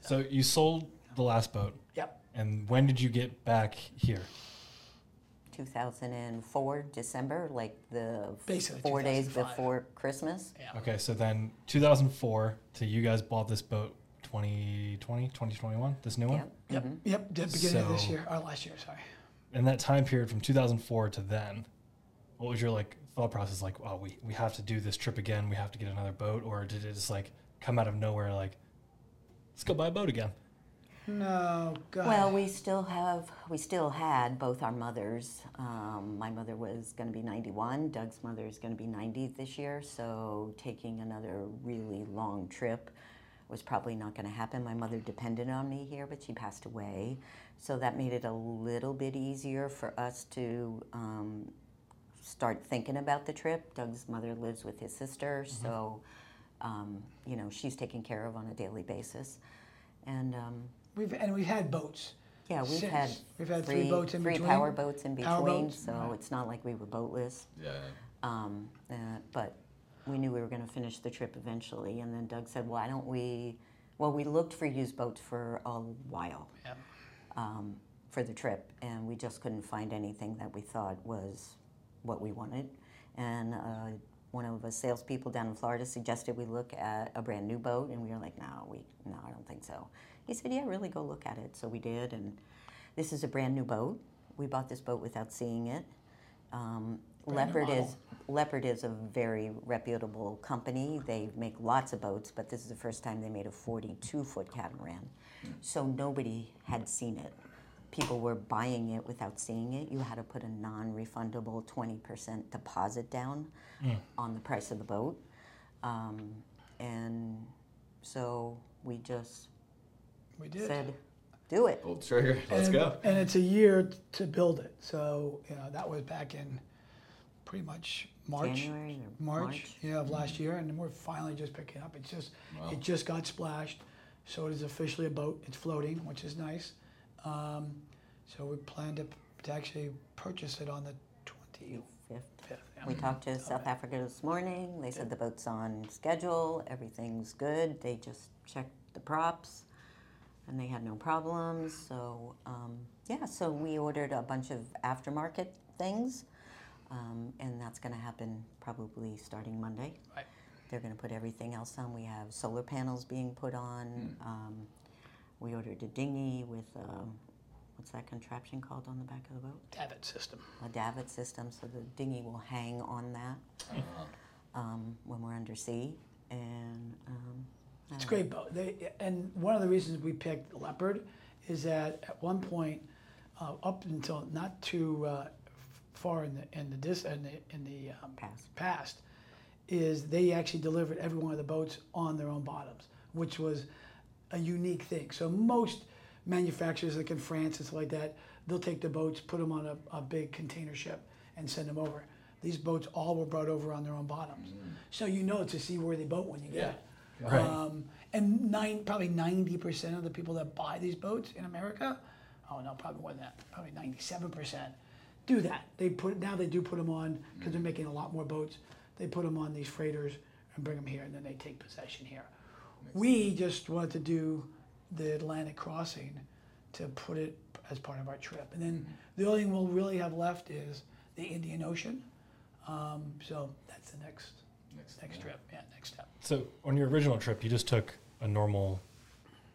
So you sold the last boat,
Yep.
and when did you get back here?
2004 December, like the
Basically
four days before Christmas.
Yeah.
Okay, so then 2004 to you guys bought this boat 2020, 2021, this new one?
Yep.
Yep.
mhm.
Yep. The beginning of this year, or last year, sorry.
In that time period from 2004 to then, what was your like thought process like, oh, we, we have to do this trip again, we have to get another boat, or did it just like come out of nowhere like, let's go buy a boat again?
No, God.
Well, we still have, we still had both our mothers. Um, my mother was going to be 91. Doug's mother is going to be 90 this year. So taking another really long trip was probably not going to happen. My mother depended on me here, but she passed away. So that made it a little bit easier for us to um, start thinking about the trip. Doug's mother lives with his sister, so um, you know, she's taken care of on a daily basis. And um,
We've and we've had boats.
yeah, we've
since.
had
we've had
three,
three boats in
three
between.
power boats in between,
boats,
so
right.
it's not like we were boatless.
Yeah.
Um, uh, but we knew we were going to finish the trip eventually. And then Doug said, why don't we? Well, we looked for used boats for a while
Yeah.
um, for the trip, and we just couldn't find anything that we thought was what we wanted. And uh, one of the salespeople down in Florida suggested we look at a brand new boat, and we were like, no, we, no, I don't think so. He said, yeah, really, go look at it. So we did, and this is a brand new boat. We bought this boat without seeing it. Um, Leopard is
model.
Leopard is a very reputable company. They make lots of boats, but this is the first time they made a 42 foot catamaran. So nobody had seen it. People were buying it without seeing it. You had to put a non refundable 20% deposit down on the price of the boat. Um, and so we just
We did.
said, do it.
Pull the trigger. Let's
and,
go.
And it's a year t- to build it. So, you know, that was back in pretty much March.
January or
March,
March.
yeah, of last year, and we're finally just picking up. It's just,
Wow.
it just got splashed, so it is officially a boat. It's floating, which is nice. Um, so we plan to, to actually purchase it on the 25th. Yeah.
We talked to South Africa this morning. They said the boat's on schedule, everything's good. They just checked the props and they had no problems. So, um, yeah, so we ordered a bunch of aftermarket things. Um, and that's going to happen probably starting Monday.
Right.
They're going to put everything else on. We have solar panels being put on. Um, we ordered a dinghy with um, what's that contraption called on the back of the boat?
Davit system.
a davit system, so the dinghy will hang on that
Uh-huh.
um, when we're under sea. And um,
It's a
uh,
great boat. They, and one of the reasons we picked Leopard is that at one point, uh, up until not too uh, far in the in the dis in the, in the um,
Past.
past, is they actually delivered every one of the boats on their own bottoms, which was a unique thing. So most manufacturers, like in France and stuff like that, they'll take the boats, put them on a, a big container ship, and send them over. These boats all were brought over on their own bottoms, so you know it's a seaworthy boat when you get
Yeah.
it.
Right.
Um, and nine, probably ninety percent of the people that buy these boats in America, oh no, probably more than that, probably ninety-seven percent, do that. They put now they do put them on because they're making a lot more boats. They put them on these freighters and bring them here, and then they take possession here. We just wanted to do the Atlantic crossing to put it as part of our trip, and then the only thing we'll really have left is the Indian Ocean. Um, so that's the next
Next,
next trip, yeah, next step.
So on your original trip, you just took a normal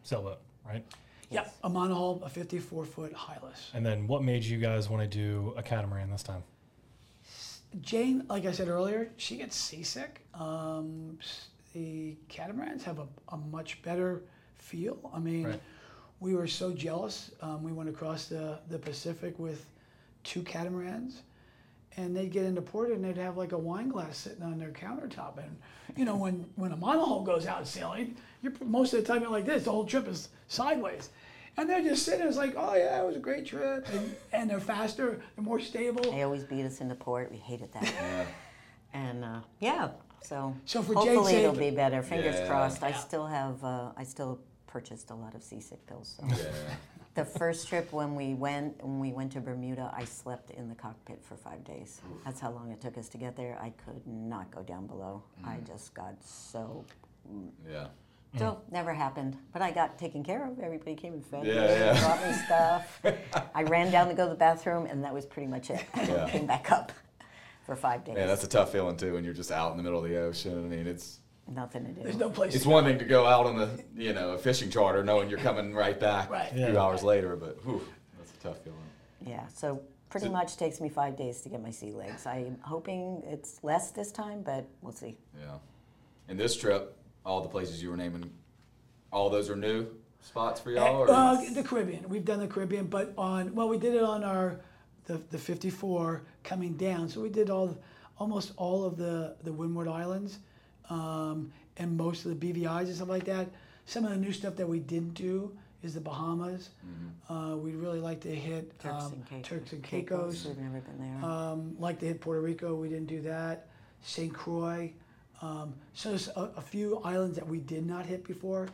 sailboat, right?
Yep, a monohull, a 54 foot Hylas.
And then what made you guys want to do a catamaran this time?
Jane, like I said earlier, she gets seasick. Um, the catamarans have a, a much better feel. I mean,
Right.
we were so jealous. Um, we went across the, the Pacific with two catamarans, and they'd get into port and they'd have like a wine glass sitting on their countertop. And you know, when when a monohull goes out sailing, you're most of the time you're like this. The whole trip is sideways. And they're just sitting. It's like, oh yeah, it was a great trip, and, and they're faster, they're more stable.
They always beat us into port. We hated that.
Yeah.
and uh, yeah, so,
So for Jane's
hopefully it'll
sake-
be better. Fingers
Yeah.
crossed. I
Yeah.
still have. Uh, I still purchased a lot of seasick pills. So.
Yeah.
the first trip when we went when we went to Bermuda, I slept in the cockpit for five days. That's how long it took us to get there. I could not go down below. I
Mm.
just got so
Yeah.
So mm. never happened, but I got taken care of. Everybody came and fed me,
Yeah, yeah.
brought me stuff. I ran down to go to the bathroom, and that was pretty much it.
Yeah.
came back up for five days.
Man, that's a tough feeling too when you're just out in the middle of the ocean. I mean, it's
Nothing to do.
There's no place.
it's
to
one thing to go out on the you know a fishing charter knowing you're coming right back
Right.
a few
Yeah.
hours later, but whew, that's a tough feeling.
yeah, so pretty
So-
much takes me five days to get my sea legs. I'm hoping it's less this time, but we'll see.
Yeah. And this trip, all the places you were naming, all those are new spots for y'all. Or
Uh, the Caribbean. We've done the Caribbean, but on well, we did it on our the, the 54 coming down. So we did all almost all of the the Windward Islands um, and most of the BVI's and stuff like that. Some of the new stuff that we didn't do is the Bahamas. Uh, we'd really like to hit
Turks
um,
and Caicos.
Turks and Caicos.
We've never been there.
Um, like to hit Puerto Rico. We didn't do that. St. Croix. Um, so there's a, a few islands that we did not hit before.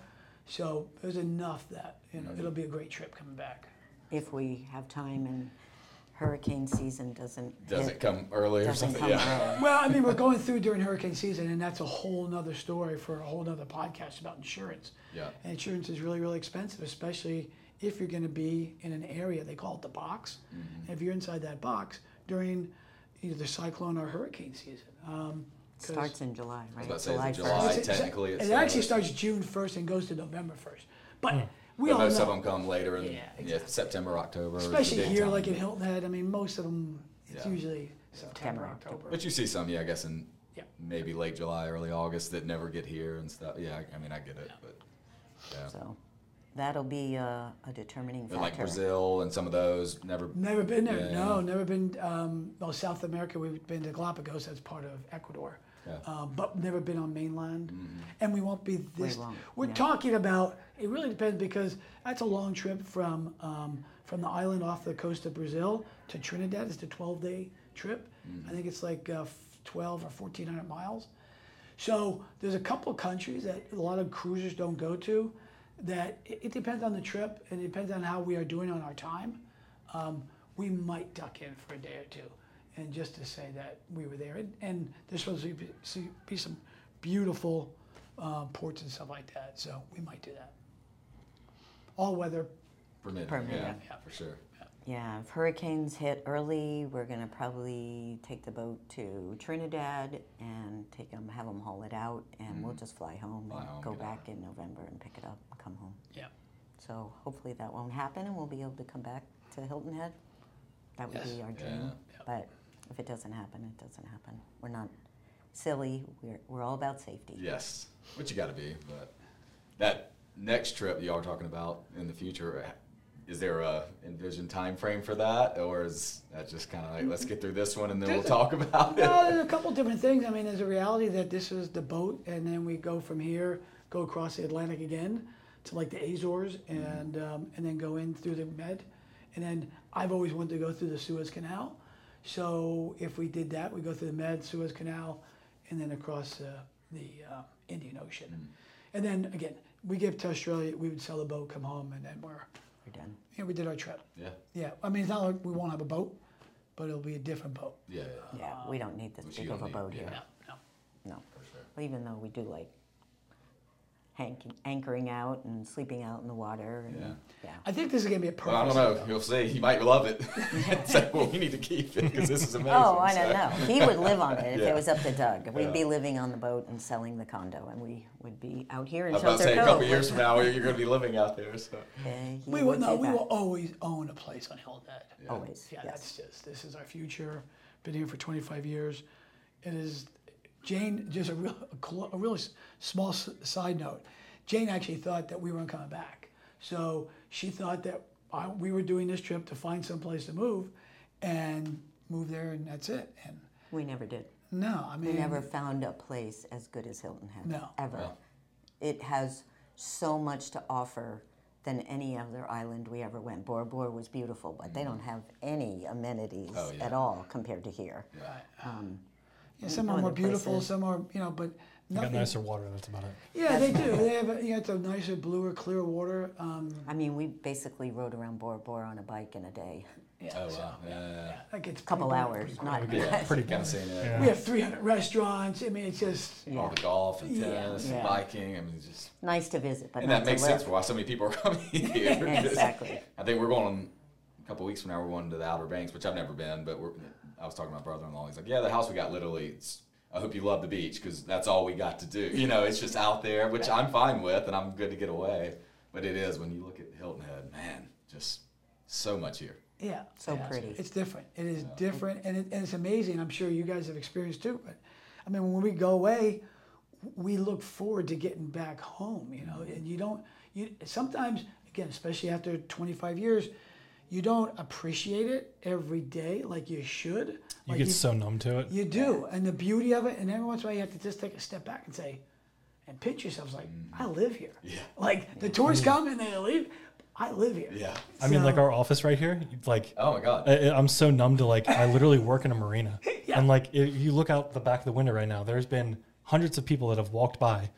So there's enough that you know it'll be a great trip coming back.
If we have time and hurricane season doesn't
Does
hit-
come early or
doesn't
something?
come
Yeah.
early.
Well, I mean, we're going through during hurricane season, and that's a whole nother story for a whole nother podcast about insurance.
Yeah.
And insurance is really, really expensive, especially if you're going to be in an area, they call it the box. And if you're inside that box during either the cyclone or hurricane season. Um, 'cause-
Starts in July, right?
about to say, is it
1st.
July?
It's- it's-
technically it
it actually
starts.
starts June 1st and goes to November 1st. But we
But
all
most
know,
of them come later in
Yeah,
yeah,
exactly.
September, October. is the
especially
big
here,
time.
like in Hilton Head, I mean, most of them, it's
Yeah.
usually September,
September,
October.
But you see some, yeah, I guess in
Yeah.
maybe late July, early August that never get here and stuff. Yeah, I, I mean, I get it, but yeah.
So that'll be a, a determining
And
factor.
like Brazil and some of those never.
Never been there.
Yeah.
No, never been. Um, well, South America, we've been to Galapagos. That's part of Ecuador.
Yeah.
Um, but never been on mainland,
Mm-hmm.
and we won't be this.
won't,
We're
yeah.
talking about. It really depends because that's a long trip from um, from the island off the coast of Brazil to Trinidad. It's a 12 day trip.
Mm-hmm.
I think it's like uh, 12 or 1400 miles. So there's a couple of countries that a lot of cruisers don't go to. That it, it depends on the trip and it depends on how we are doing on our time. Um, we might duck in for a day or two, and just to say that we were there. And, and there's supposed to be, see- be some beautiful uh, ports and stuff like that. So we might do that. All weather.
Permitted,
Permitted.
yeah,
Yeah.
for sure.
Yeah, if hurricanes hit early, we're gonna probably take the boat to Trinidad and take them, have them haul it out, and we'll just fly home
Mm-hmm. Fly
and
home,
go
get
back in November and pick it up and come home.
Yeah.
So hopefully that won't happen, and we'll be able to come back to Hilton Head. That would
Yes.
be our
Yeah.
dream. But if it doesn't happen, it doesn't happen. We're not silly. We're we're all about safety.
Yes, which you got to be. But that next trip y'all are talking about in the future, is there a envisioned time frame for that, or is that just kind of like let's get through this one and then we'll
a-
talk about it?
No, there's a couple different things. I mean, there's a reality that this is the boat, and then we go from here, go across the Atlantic again to like the Azores, and um, and then go in through the Med, and then I've always wanted to go through the Suez Canal. So if we did that, we go through the Med, Suez Canal, and then across uh, the uh, Indian Ocean, and then again we get to Australia, we would sell the boat, come home, and then we're
We're done.
yeah, we did our trip.
Yeah,
Yeah, I mean it's not like we won't have a boat, but it'll be a different boat.
yeah, yeah,
Yeah, we don't need this big of a
need,
boat
yeah.
here.
No, no.
No.
for sure.
Well, even though we do like hank- anchoring out and sleeping out in the water. And,
Yeah.
yeah.
I think this is gonna be a perfect.
Well, I don't know.
setup.
You'll see. He might love it. Say, well, we need to keep it because this is amazing.
Oh, I don't
So-
know. He would live on it if
Yeah.
it was up to Doug. We'd
Yeah.
be living on the boat and selling the condo, and we would be out here
I
in
was about to say a couple years from now, you're going to be living out there. So
Uh,
We will no, we
that.
will always own a place on Hill Dead.
Yeah.
Always.
Yeah,
yes.
that's just this is our future. Been here for 25 years. It is Jane. Just a real a, cl- really small side note. Jane actually thought that we weren't coming back, so she thought that I, we were doing this trip to find some place to move, and move there, and that's it. And
We never did.
no, I mean We
never found a place as good as Hilton Head.
No.
Ever.
No.
It has so much to offer than any other island we ever went. Bora Bora was beautiful, but they mm. don't have any amenities
Oh, yeah.
at all compared to here.
Um, yeah, some are more beautiful,
places.
some are you know, but
You got nicer water. That's about it.
Yeah, they do. They have a, you know, it's a nicer, bluer, clear water. Um,
I mean, we basically rode around Bora Bora on a bike in a day.
yeah,
Oh,
so,
wow. Yeah, yeah, yeah.
that gets
A couple
pretty-
hours, not
yeah,
Pretty
kind
good.
of.
Yeah.
We have 300 restaurants. I mean, it's just
All the golf and
Yeah.
tennis and biking. I mean, it's just
nice to visit, but
and that makes sense for why so many people are coming here.
Exactly.
I think we're going a couple weeks from now. We're going to the Outer Banks, which I've never been, but we're. I was talking to my brother-in-law. He's like, "Yeah, the house we got literally. It's, I hope you love the beach because that's all we got to do. You know, it's just out there, which I'm fine with, and I'm good to get away. But it is when you look at Hilton Head, man, just so much here.
Yeah.
So
yeah,
pretty.
It's different. It is different, and, it, and it's amazing. I'm sure you guys have experienced too. But I mean, when we go away, we look forward to getting back home. You know, mm-hmm. and you don't. You sometimes, again, especially after 25 years, you don't appreciate it every day like you should.
You
Like
get so numb to it.
You do, and the beauty of it, and every once in a while you have to just take a step back and say, and pinch yourself like, mm. I live here.
Yeah.
Like the tourists come and they leave, I live here.
Yeah.
I mean, like our office right here. Like,
Oh my God.
I, I'm so numb to like I literally work in a marina,
Yeah.
and like if you look out the back of the window right now, there's been hundreds of people that have walked by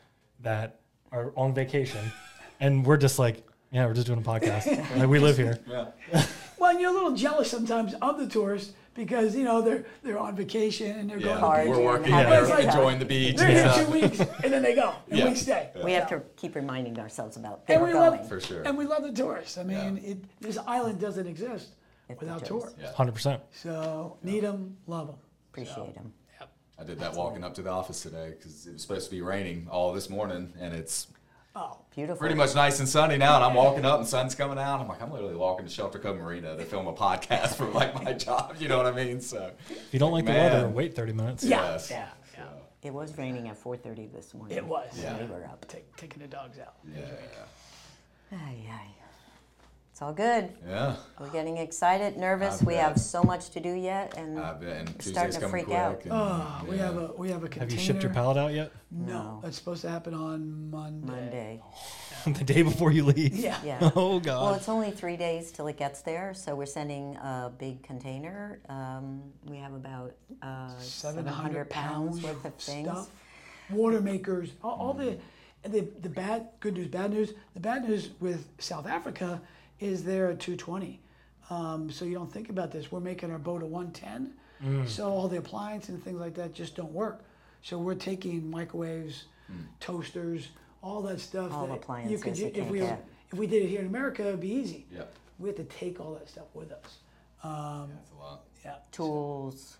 that are on vacation, and we're just like, yeah, we're just doing a podcast. like we live here.
Yeah.
Well, and you're a little jealous sometimes of the tourists because you know they're they're on vacation and they're
Yeah.
going.
We're working.
having
They're
a good
enjoying the beach.
They're
and
here two weeks and then they go. And
Yeah.
we stay.
We have to keep reminding ourselves about they
And
were
we
going.
love
For sure.
And we love the tourists. I mean,
Yeah.
it, this island doesn't exist
If
without
tourists-
tourists.
Yeah.
Hundred percent.
So need them, love them.
Appreciate them. Yep.
I did that walking up to the office today because it was supposed to be raining all this morning, and it's
Oh,
Beautiful.
pretty much nice and sunny now. And I'm walking up, and sun's coming out. I'm like, I'm literally walking to Shelter Cove Marina to film a podcast for like my job. You know what I mean? So
If you don't like the weather, wait thirty minutes.
Yeah.
yes.
yeah, yeah.
It was raining at 4:30 this morning.
it was.
Yeah.
We were up.
Take, taking the dogs out.
Yeah.
Ay, ay. It's all good.
Yeah.
We're getting excited, nervous.
I
we
bet.
have so much to do yet, and
And
We're starting to freak out.
And,
Oh, we have a we have a container.
Have you shipped your pallet out yet?
No,
No.
that's supposed to happen on Monday.
Monday.
the day before you leave.
Yeah.
Yeah.
Oh God.
Well, it's only three days till it gets there, so we're sending a big container. Um, we have about uh, 700 pounds worth of things.
stuff. Water makers, all, all the, the the bad good news, bad news. The bad news with South Africa is there a 220. Um, so you don't think about this. We're making our boat a 110.
Mm.
So all the appliances and things like that just don't work. So we're taking microwaves, toasters, all that stuff.
All
that
appliances
could,
you
if
can't
we
get.
if we did it here in America, it'd be easy.
Yep.
We have to take all that stuff with us. Um,
That's a lot.
yeah.
Tools,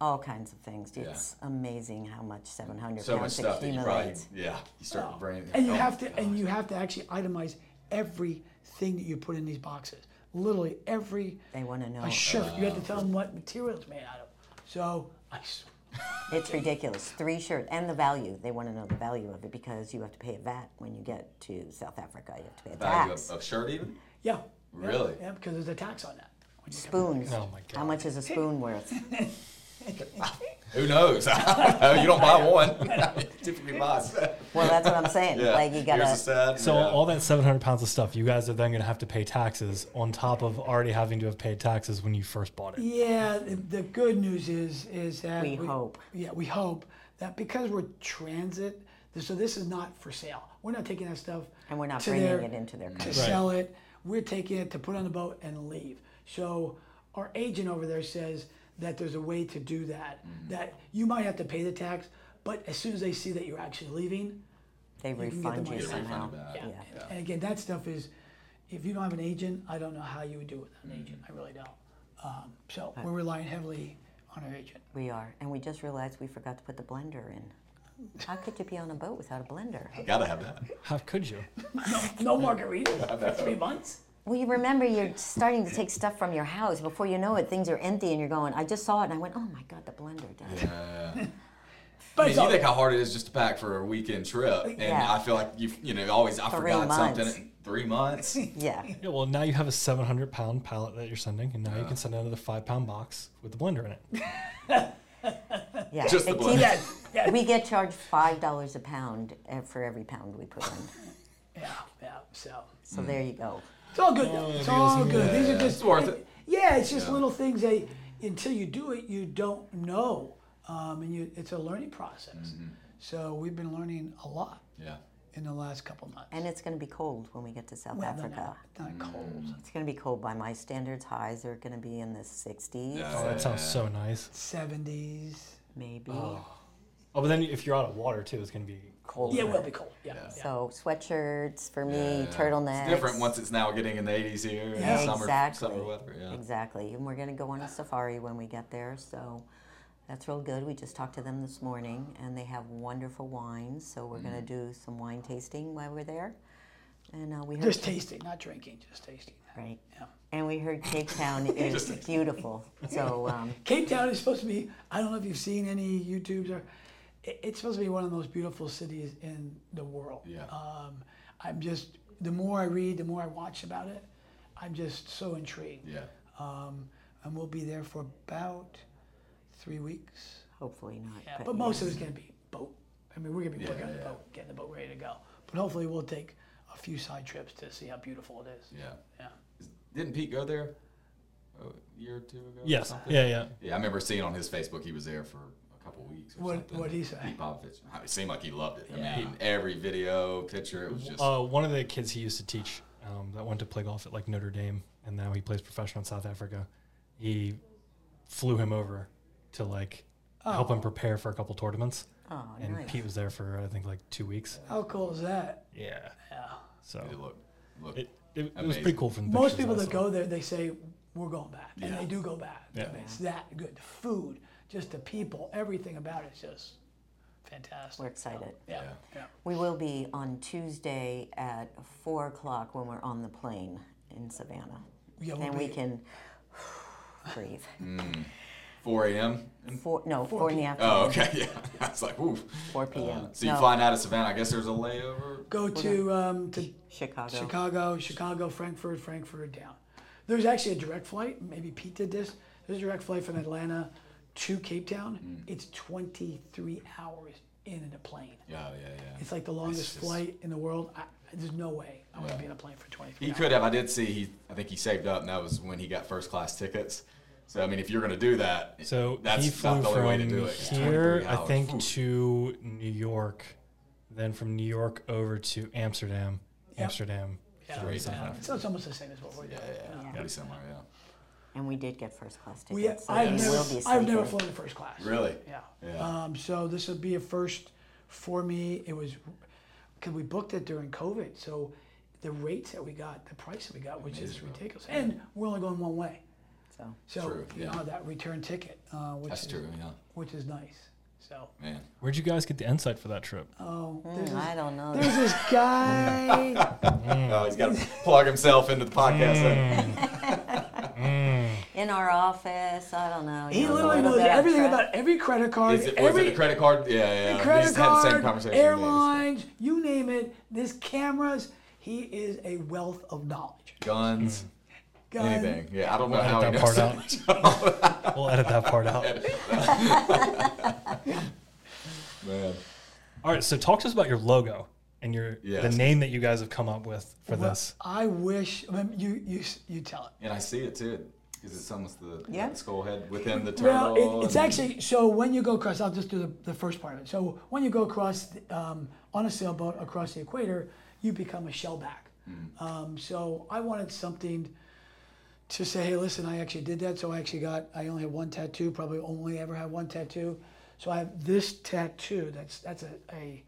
all kinds of things.
Yeah.
It's amazing how much 700
So much
pounds
stuff that you probably, yeah, you start to brain.
And you
oh,
have to and you have to actually itemize everything that you put in these boxes. Literally every
They want to know.
a shirt. you have to tell them what material it's made out of. So I s-
It's ridiculous. Three shirts and the value. They want to know the value of it because you have to pay a VAT when you get to South Africa. You have to pay a
value
tax.
of, of shirt even.
yeah. yeah,
Really?
Yeah, because there's a tax on that. when you come
Spoons.
Oh my God.
How
God.
much is a spoon worth?
Who knows? Don't know. You don't buy one. You typically buy a.
Well, that's what I'm saying.
Yeah.
Like you
Here's a
gotta.
set.
So
yeah.
all that 700 pounds of stuff, you guys are then going to have to pay taxes on top of already having to have paid taxes when you first bought it.
Yeah, the, the good news is is that
We hope.
Yeah, we hope that because we're transit, so this is not for sale. We're not taking that stuff
And we're not
to
bringing
their-
it into their
to
country.
sell it. We're taking it to put on the boat and leave. So our agent over there says that there's a way to do that.
Mm-hmm.
That you might have to pay the tax, but as soon as they see that you're actually leaving,
They
can get the
refund
money
you
Get
back.
somehow.
refunded back.
yeah.
Yeah.
And again, that stuff is, if you don't have an agent, I don't know how you would do it with
Mm-hmm.
an agent. I really don't. Um, so we're relying heavily on our agent.
We are, and we just realized we forgot to put the blender in. How could you be on a boat without a blender?
You gotta have that.
How could you?
No margaritas for three months.
Well, you remember you're starting to take stuff from your house. Before you know it, things are empty, and you're going. I just saw it, and I went, "Oh my God, the blender!" Dad."
Yeah.
But
I mean, you think how hard it is just to pack for a weekend trip, and
Yeah.
I feel like you, you know, always I
Three
forgot
months.
something. Three months.
Yeah,
Yeah, well, now you have a 700 pound pallet that you're sending, and now you can send it another five pound box with the blender in it.
yeah.
Just the
It
blender.
keeps-
yeah, yeah,
we get charged five dollars a pound eh, for every pound we put in.
yeah, yeah. So
So there you go.
It's all good. though. It's all good. These are just
It's worth it.
Yeah, it's just
Yeah.
little things that until you do it, you don't know, um, and you, it's a learning process.
Mm-hmm.
So we've been learning a lot
Yeah.
in the last couple months.
And it's going to be cold when we get to South
Well,
Africa.
no, not cold.
It's going to be cold by my standards. Highs are going to be in the 60s,
Yeah.
Oh, that sounds so nice.
Seventies.
maybe.
Oh, but then if you're out of water too, it's going to be
Colder.
Yeah, it will be cold. Yeah.
Yeah.
yeah.
So sweatshirts for me,
Yeah.
turtlenecks.
It's different once it's now getting in the 80s here. and
Yeah.
Summer,
exactly.
summer weather. Yeah.
Exactly. And we're going to go on a safari when we get there. So that's real good. We just talked to them this morning and they have wonderful wines. So we're going to do some wine tasting while we're there. And uh, we heard
Just tasting, not drinking, just tasting.
right.
Yeah.
And we heard Cape Town is beautiful. So um,
Cape Town is supposed to be. I don't know if you've seen any YouTubes or. It- It's supposed to be one of the most beautiful cities in the world.
Yeah.
Um, I'm just. The more I read, the more I watch about it, I'm just so intrigued.
Yeah.
Um, and we'll be there for about three weeks.
hopefully not.
Yeah, but most of it's gonna be boat. I mean, we're gonna be
Yeah,
working on the
yeah.
boat, getting the boat ready to go. But hopefully, we'll take a few side trips to see how beautiful it is.
Yeah.
Yeah.
Is- Didn't Pete go there a year or two ago? or
yes,
something?
yeah, yeah.
Yeah, I remember seeing on his Facebook he was there for a couple weeks. weeks. Or
What-
something.
what'd he say?
Pete Popovich. It seemed like he loved it.
Yeah.
I mean, every video, picture, it was just.
Uh, one of the kids he used to teach um, that went to play golf at like Notre Dame, and now he plays professional in South Africa. He flew him over to like help him
Oh.
prepare for a couple tournaments,
Oh,
and
nice.
Pete was there for I think like two weeks.
How cool is that?
Yeah,
Yeah.
so
it looked, looked
it it, it was pretty cool from the
Most people that go there, they say we're going back, and they do go back.
Yeah.
It's that good. The food, just the people, everything about it is just fantastic.
We're excited.
Yeah.
Yeah.
yeah.
We will be on Tuesday at four o'clock when we're on the plane in Savannah,
Yeah, we'll
and we can breathe.
4 a.m.
Four, no, four in the afternoon.
Oh, okay. Yeah. I was like, oof.
4 p.m.
Uh, so you
No.
flying out of Savannah. I guess there's a layover.
Go to um, to
Chicago.
Chicago, Chicago, Frankfurt, Frankfurt, down. There's actually a direct flight. Maybe Pete did this. There's a direct flight from Atlanta to Cape Town.
Mm.
It's 23 hours in a plane.
Yeah, yeah, yeah.
It's like the longest
just-
flight in the world. I, there's no way I'm
gonna
be in a plane for 23
He
hours.
could have. I did see. He. I think he saved up, and that was when he got first class tickets. So I mean, if you're going to do that,
So
that's
he
not
flew
the only way to
from
do it.
Here, I think,
Oof.
to New York, then from New York over to Amsterdam,
Yep.
Amsterdam.
Yeah,
straight
yeah.
South Africa.
So it's almost the same as what we're doing.
Yeah, yeah, yeah. Pretty similar. Yeah.
And we did get first class tickets.
We,
so
I've,
we
never,
will be
I've never
safer.
flown in first class.
Really?
Yeah.
Yeah.
Um, so this would be a first for me. It was because we booked it during COVID. So the rates that we got, the price that we got, which is
Amazing.
ridiculous. And we're only going one way.
So
So
True,
you
yeah.
know that return ticket, uh, which
That's
is
true. Yeah.
which is nice. So
Man.
Where'd you guys get the insight for that trip?
oh, there's,
Mm,
this,
I don't know.
there's this guy.
Oh, he's got to plug himself into the podcast. then.
In our office, I don't know.
he
knows
literally knows everything
French.
about every credit card,
Is it, was
every
it a credit card? Yeah, yeah.
the credit
just had the same
card,
conversation. Yeah,
airlines, you name it. This cameras. He is a wealth of knowledge.
Guns,
Gun-
anything. Yeah, I don't know
We'll
how he knows
part
that.
out. We'll edit that part out.
Man.
All right, so talk to us about your logo and your
Yes.
the name that you guys have come up with for
Well,
this.
I wish I mean, you you you tell it.
And I see it too. Because it's almost the,
Yeah.
the skull head within the
Well,
turtle.
it, it's actually so when you go across. I'll just do the, the first part of it. So when you go across um, on a sailboat across the equator, you become a shellback.
Hmm.
Um, so I wanted something to say, hey, listen, I actually did that. So I actually got. I only have one tattoo. Probably only ever had one tattoo. So I have this tattoo. That's that's a a,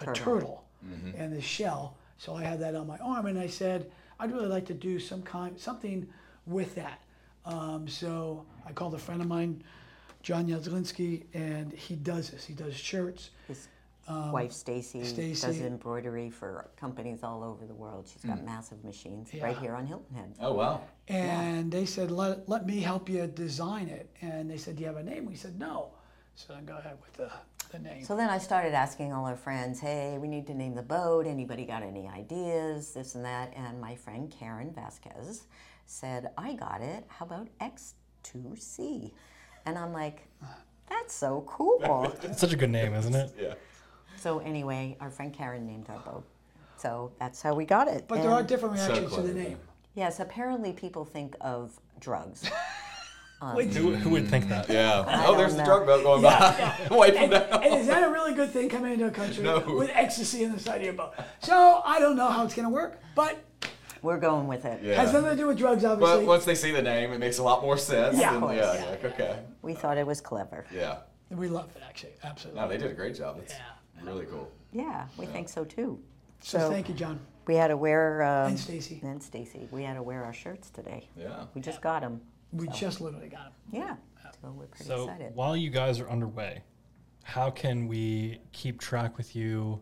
a
Turtle.
turtle
Mm-hmm.
and the shell. So I had that on my arm, and I said I'd really like to do some kind something with that. Um, so I called a friend of mine, John Yazlinski, and he does this. He does shirts.
His wife Stacy does
Um,
embroidery for companies all over the world. She's got massive machines right here on Hilton Head.
Oh, wow.
And they said, let, let me help you design it. And they said, do you have a name? We said, no. So then go ahead with the, the name.
So then I started asking all our friends, hey, we need to name the boat. Anybody got any ideas? This and that. And my friend Karen Vasquez said, I got it. How about Ecks2Sea? And I'm like, that's so cool.
It's such a good name, isn't it?
Yeah.
so anyway, our friend Karen named our boat. So that's how we got it.
but there are
And
different
So
reactions to the
clever.
name.
yes, apparently people think of drugs.
Um, Which-
Who, who would think that?
Yeah.
I
oh, there's
don't
the drug boat going
Yeah,
by. Wipe them
and,
down.
and is that a really good thing coming into a country
No.
with ecstasy in the side of your boat? So I don't know how it's going to work, but
We're going with it.
Yeah.
has nothing to do with drugs, obviously.
But once they see the name, it makes a lot more sense.
Yeah.
and,
Of course.
yeah,
Yeah.
like, okay.
We thought it was clever.
Yeah.
we love it, actually. Absolutely.
No, they did a great job. That's
Yeah.
really cool.
Yeah, we think so too.
so,
so-
thank you, John.
We had to wear. Um,
And Stacy.
And Stacy. We had to wear our shirts today.
Yeah.
We just got them.
We just literally got him.
Yeah. So we're pretty
So
excited.
while you guys are underway, how can we keep track with you,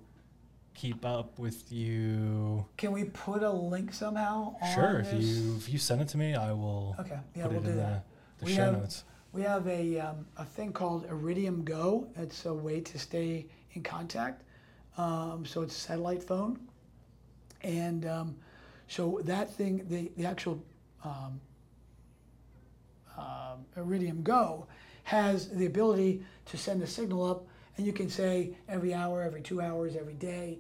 keep up with you?
Can we put a link somehow on
Sure, if
this?
you if you send it to me, I will
Okay, yeah,
put
we'll
it
do
in
that.
the, the
We
show
have-
notes.
We have a, um, a thing called Iridium Go. It's a way to stay in contact. Um, so it's a satellite phone. And um, so that thing, the, the actual um, um, Iridium Go has the ability to send a signal up, and you can say every hour, every two hours, every day.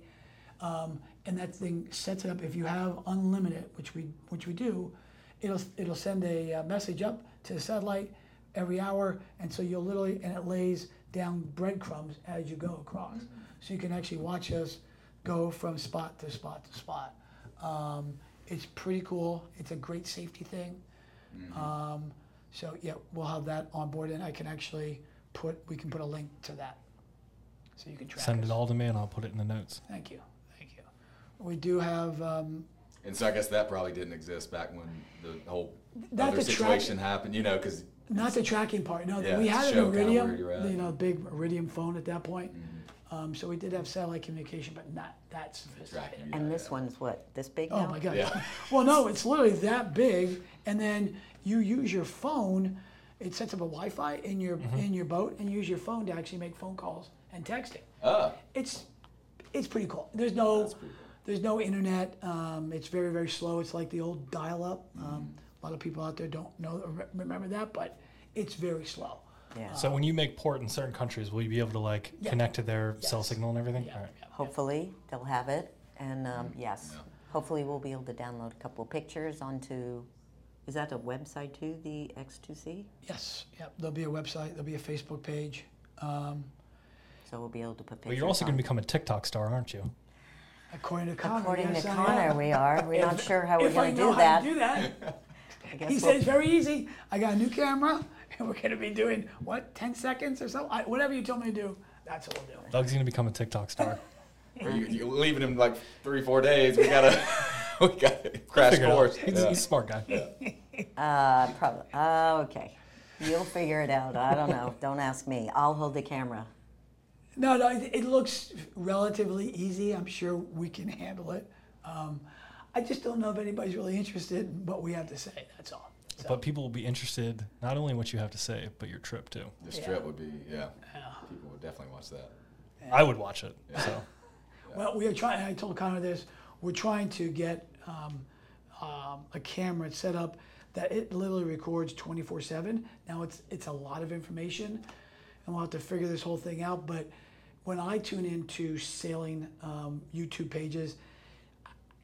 Um, and that thing sets it up. If you have unlimited, which we which we do, it'll it'll send a uh, message up to the satellite every hour, and so you'll literally and it lays down breadcrumbs as you go across. So you can actually watch us go from spot to spot to spot. Um, it's pretty cool. It's a great safety thing. Um, so yeah, we'll have that on board, and I can actually put we can put a link to that, so you can track.
Send
us.
it all to me and I'll put it in the notes.
Thank you, thank you. We do have um,
And so I guess that probably didn't exist back when the whole
Not
other
the track-
situation happened, you know, because
not the tracking part. No,
Yeah,
we had an
show kinda
Iridium,
you're at.
know, big Iridium phone at that point.
Mm-hmm.
Um, so we did have satellite communication, but not that sophisticated.
And this one's what, this big
Oh
now?
my god.
Yeah.
Well, no, it's literally that big, and then you use your phone. It sets up a Wi-Fi in your
Mm-hmm.
in your boat, and use your phone to actually make phone calls and texting.
Oh,
It's it's pretty cool. There's no
cool.
there's no internet. Um, it's very very slow. It's like the old dial-up.
Mm-hmm.
Um, a lot of people out there don't know or re- remember that, but it's very slow.
Yeah.
So when you make port in certain countries, will you be able to like
Yeah.
connect to their cell signal and everything?
Yeah,
All right.
yeah.
Hopefully, they'll have it, and um, yes,
Yeah.
hopefully we'll be able to download a couple of pictures onto, is that a website too, the Ecks2Sea?
Yes. Yep. There'll be a website. There'll be a Facebook page. Um,
So we'll be able to put pictures
But you're also going to become a TikTok star, aren't you?
according to Connor.
According
yes,
to
I
Connor,
am.
we are. We're not sure how we're going to do that.
do that.
I guess
He
we'll-
said it's very easy. I got a new camera, and we're gonna be doing what, 10 seconds or so? I, whatever you tell me to do, that's what we'll do.
Doug's going to become a TikTok star.
Or you, you're leaving him like three, four days. We gotta, we gotta crash
Figure
course.
He's,
Yeah.
he's a smart guy.
Uh, probably. Uh, okay. You'll figure it out. I don't know. Don't ask me. I'll hold the camera.
No, no, it, it looks relatively easy. I'm sure we can handle it. Um, I just don't know if anybody's really interested in what we have to say. That's all. So,
But people will be interested not only in what you have to say, but your trip too.
This
Yeah.
trip would be, yeah.
yeah.
People would definitely watch that.
I would watch it. So
Well, we are trying. I told Connor this. We're trying to get um, um, a camera set up that it literally records 24/7. Now it's it's a lot of information, and we'll have to figure this whole thing out. But when I tune into sailing um, YouTube pages,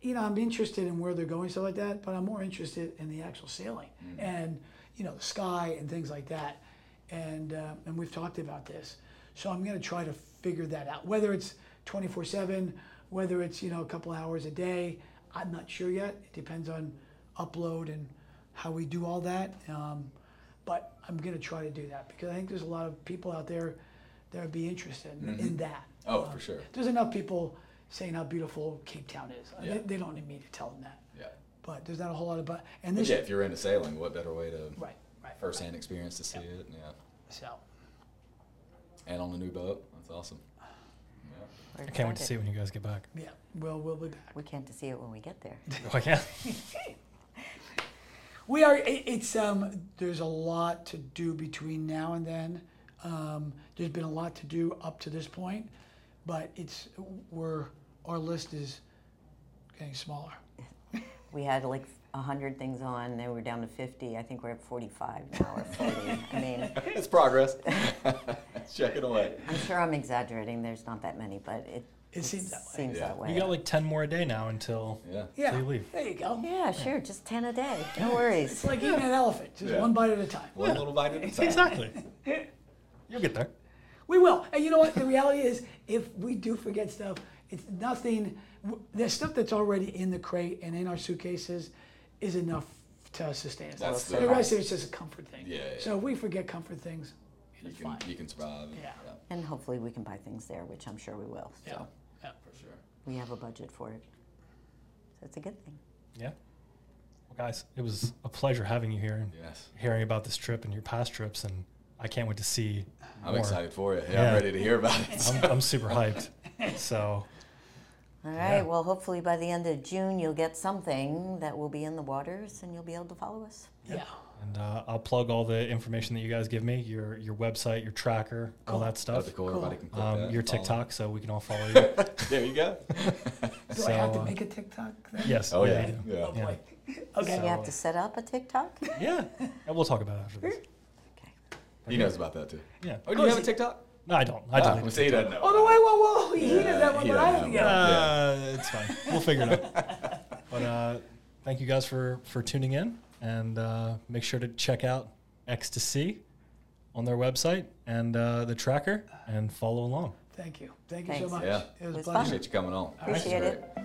you know, I'm interested in where they're going, stuff like that. But I'm more interested in the actual sailing and you know the sky and things like that. And uh, and we've talked about this, so I'm going to try to figure that out. Whether it's 24/7, whether it's you know a couple hours a day, I'm not sure yet. It depends on upload and how we do all that. Um, but I'm going to try to do that because I think there's a lot of people out there that would be interested in, in that.
Oh,
Um,
for sure.
there's enough people saying how beautiful Cape Town is.
Yeah.
They, they don't need me to tell them that.
Yeah.
But there's not a whole lot about. And
But
this,
yeah, if you're into sailing, what better way to
right, right.
firsthand experience to see it? Yeah.
So
And on the new boat. That's awesome. Yeah.
I can't wait to see it when you guys get back.
yeah, we'll we'll be back.
We can't to see it when we get there.
Oh, I can.
We are. It, it's um. There's a lot to do between now and then. Um, there's been a lot to do up to this point, but it's we're our list is getting smaller.
We had like a hundred things on, then we're down to fifty. I think we're at forty-five now or forty. I mean,
it's progress. Check it away.
I'm sure I'm exaggerating. There's not that many, but it,
It seems that way.
seems
Yeah.
that way.
You got like 10 more a day now until.
Yeah.
Yeah.
you leave.
There you go.
yeah, sure. Just ten a day. No worries.
It's like eating an elephant, just
Yeah.
one bite at a time.
One little bite at a time.
Exactly. You'll get there.
We will. And you know what? The reality is, if we do forget stuff, it's nothing. w- There's stuff that's already in the crate and in our suitcases is enough to sustain us.
That's
the,
the-
rest of it's just a comfort thing.
Yeah, yeah.
So if we forget comfort things,
You
it's
can,
fine.
you can survive.
Yeah.
And hopefully we can buy things there, which I'm sure we will. So
Yeah. yeah.
For sure.
we have a budget for it. So it's a good thing.
Yeah. Well, guys, it was a pleasure having you here and
Yes.
hearing about this trip and your past trips. And I can't wait to see.
I'm
more.
excited for it. Yeah,
Yeah.
I'm ready to hear about it.
I'm, I'm super hyped. So,
All right.
Yeah.
Well, hopefully by the end of June you'll get something that will be in the waters, and you'll be able to follow us.
Yeah.
and uh, I'll plug all the information that you guys give me your your website, your tracker, all
Cool.
that
That's
stuff.
cool. Everybody can click
Um, your
follow.
TikTok, so we can all follow you.
There you go.
Do I have to
So, uh,
make a TikTok? Then?
yes.
Oh He knows about that too.
Yeah.
Oh, do you have a TikTok?
No, I don't. I deleted
well, see, he doesn't know.
Oh no! Wait, whoa, whoa! He
Yeah,
does that one,
he
but I have
doesn't
to
know.
Uh, it's fine. We'll figure it out. But uh, thank you guys for for tuning in, and uh, make sure to check out Ecks2Sea on their website and uh, the tracker and follow along.
Thank you. Thank you
Thanks.
so much.
Yeah.
It was,
It was
a
fun.
pleasure.
Appreciate you coming on.
Appreciate
That's
it.
great.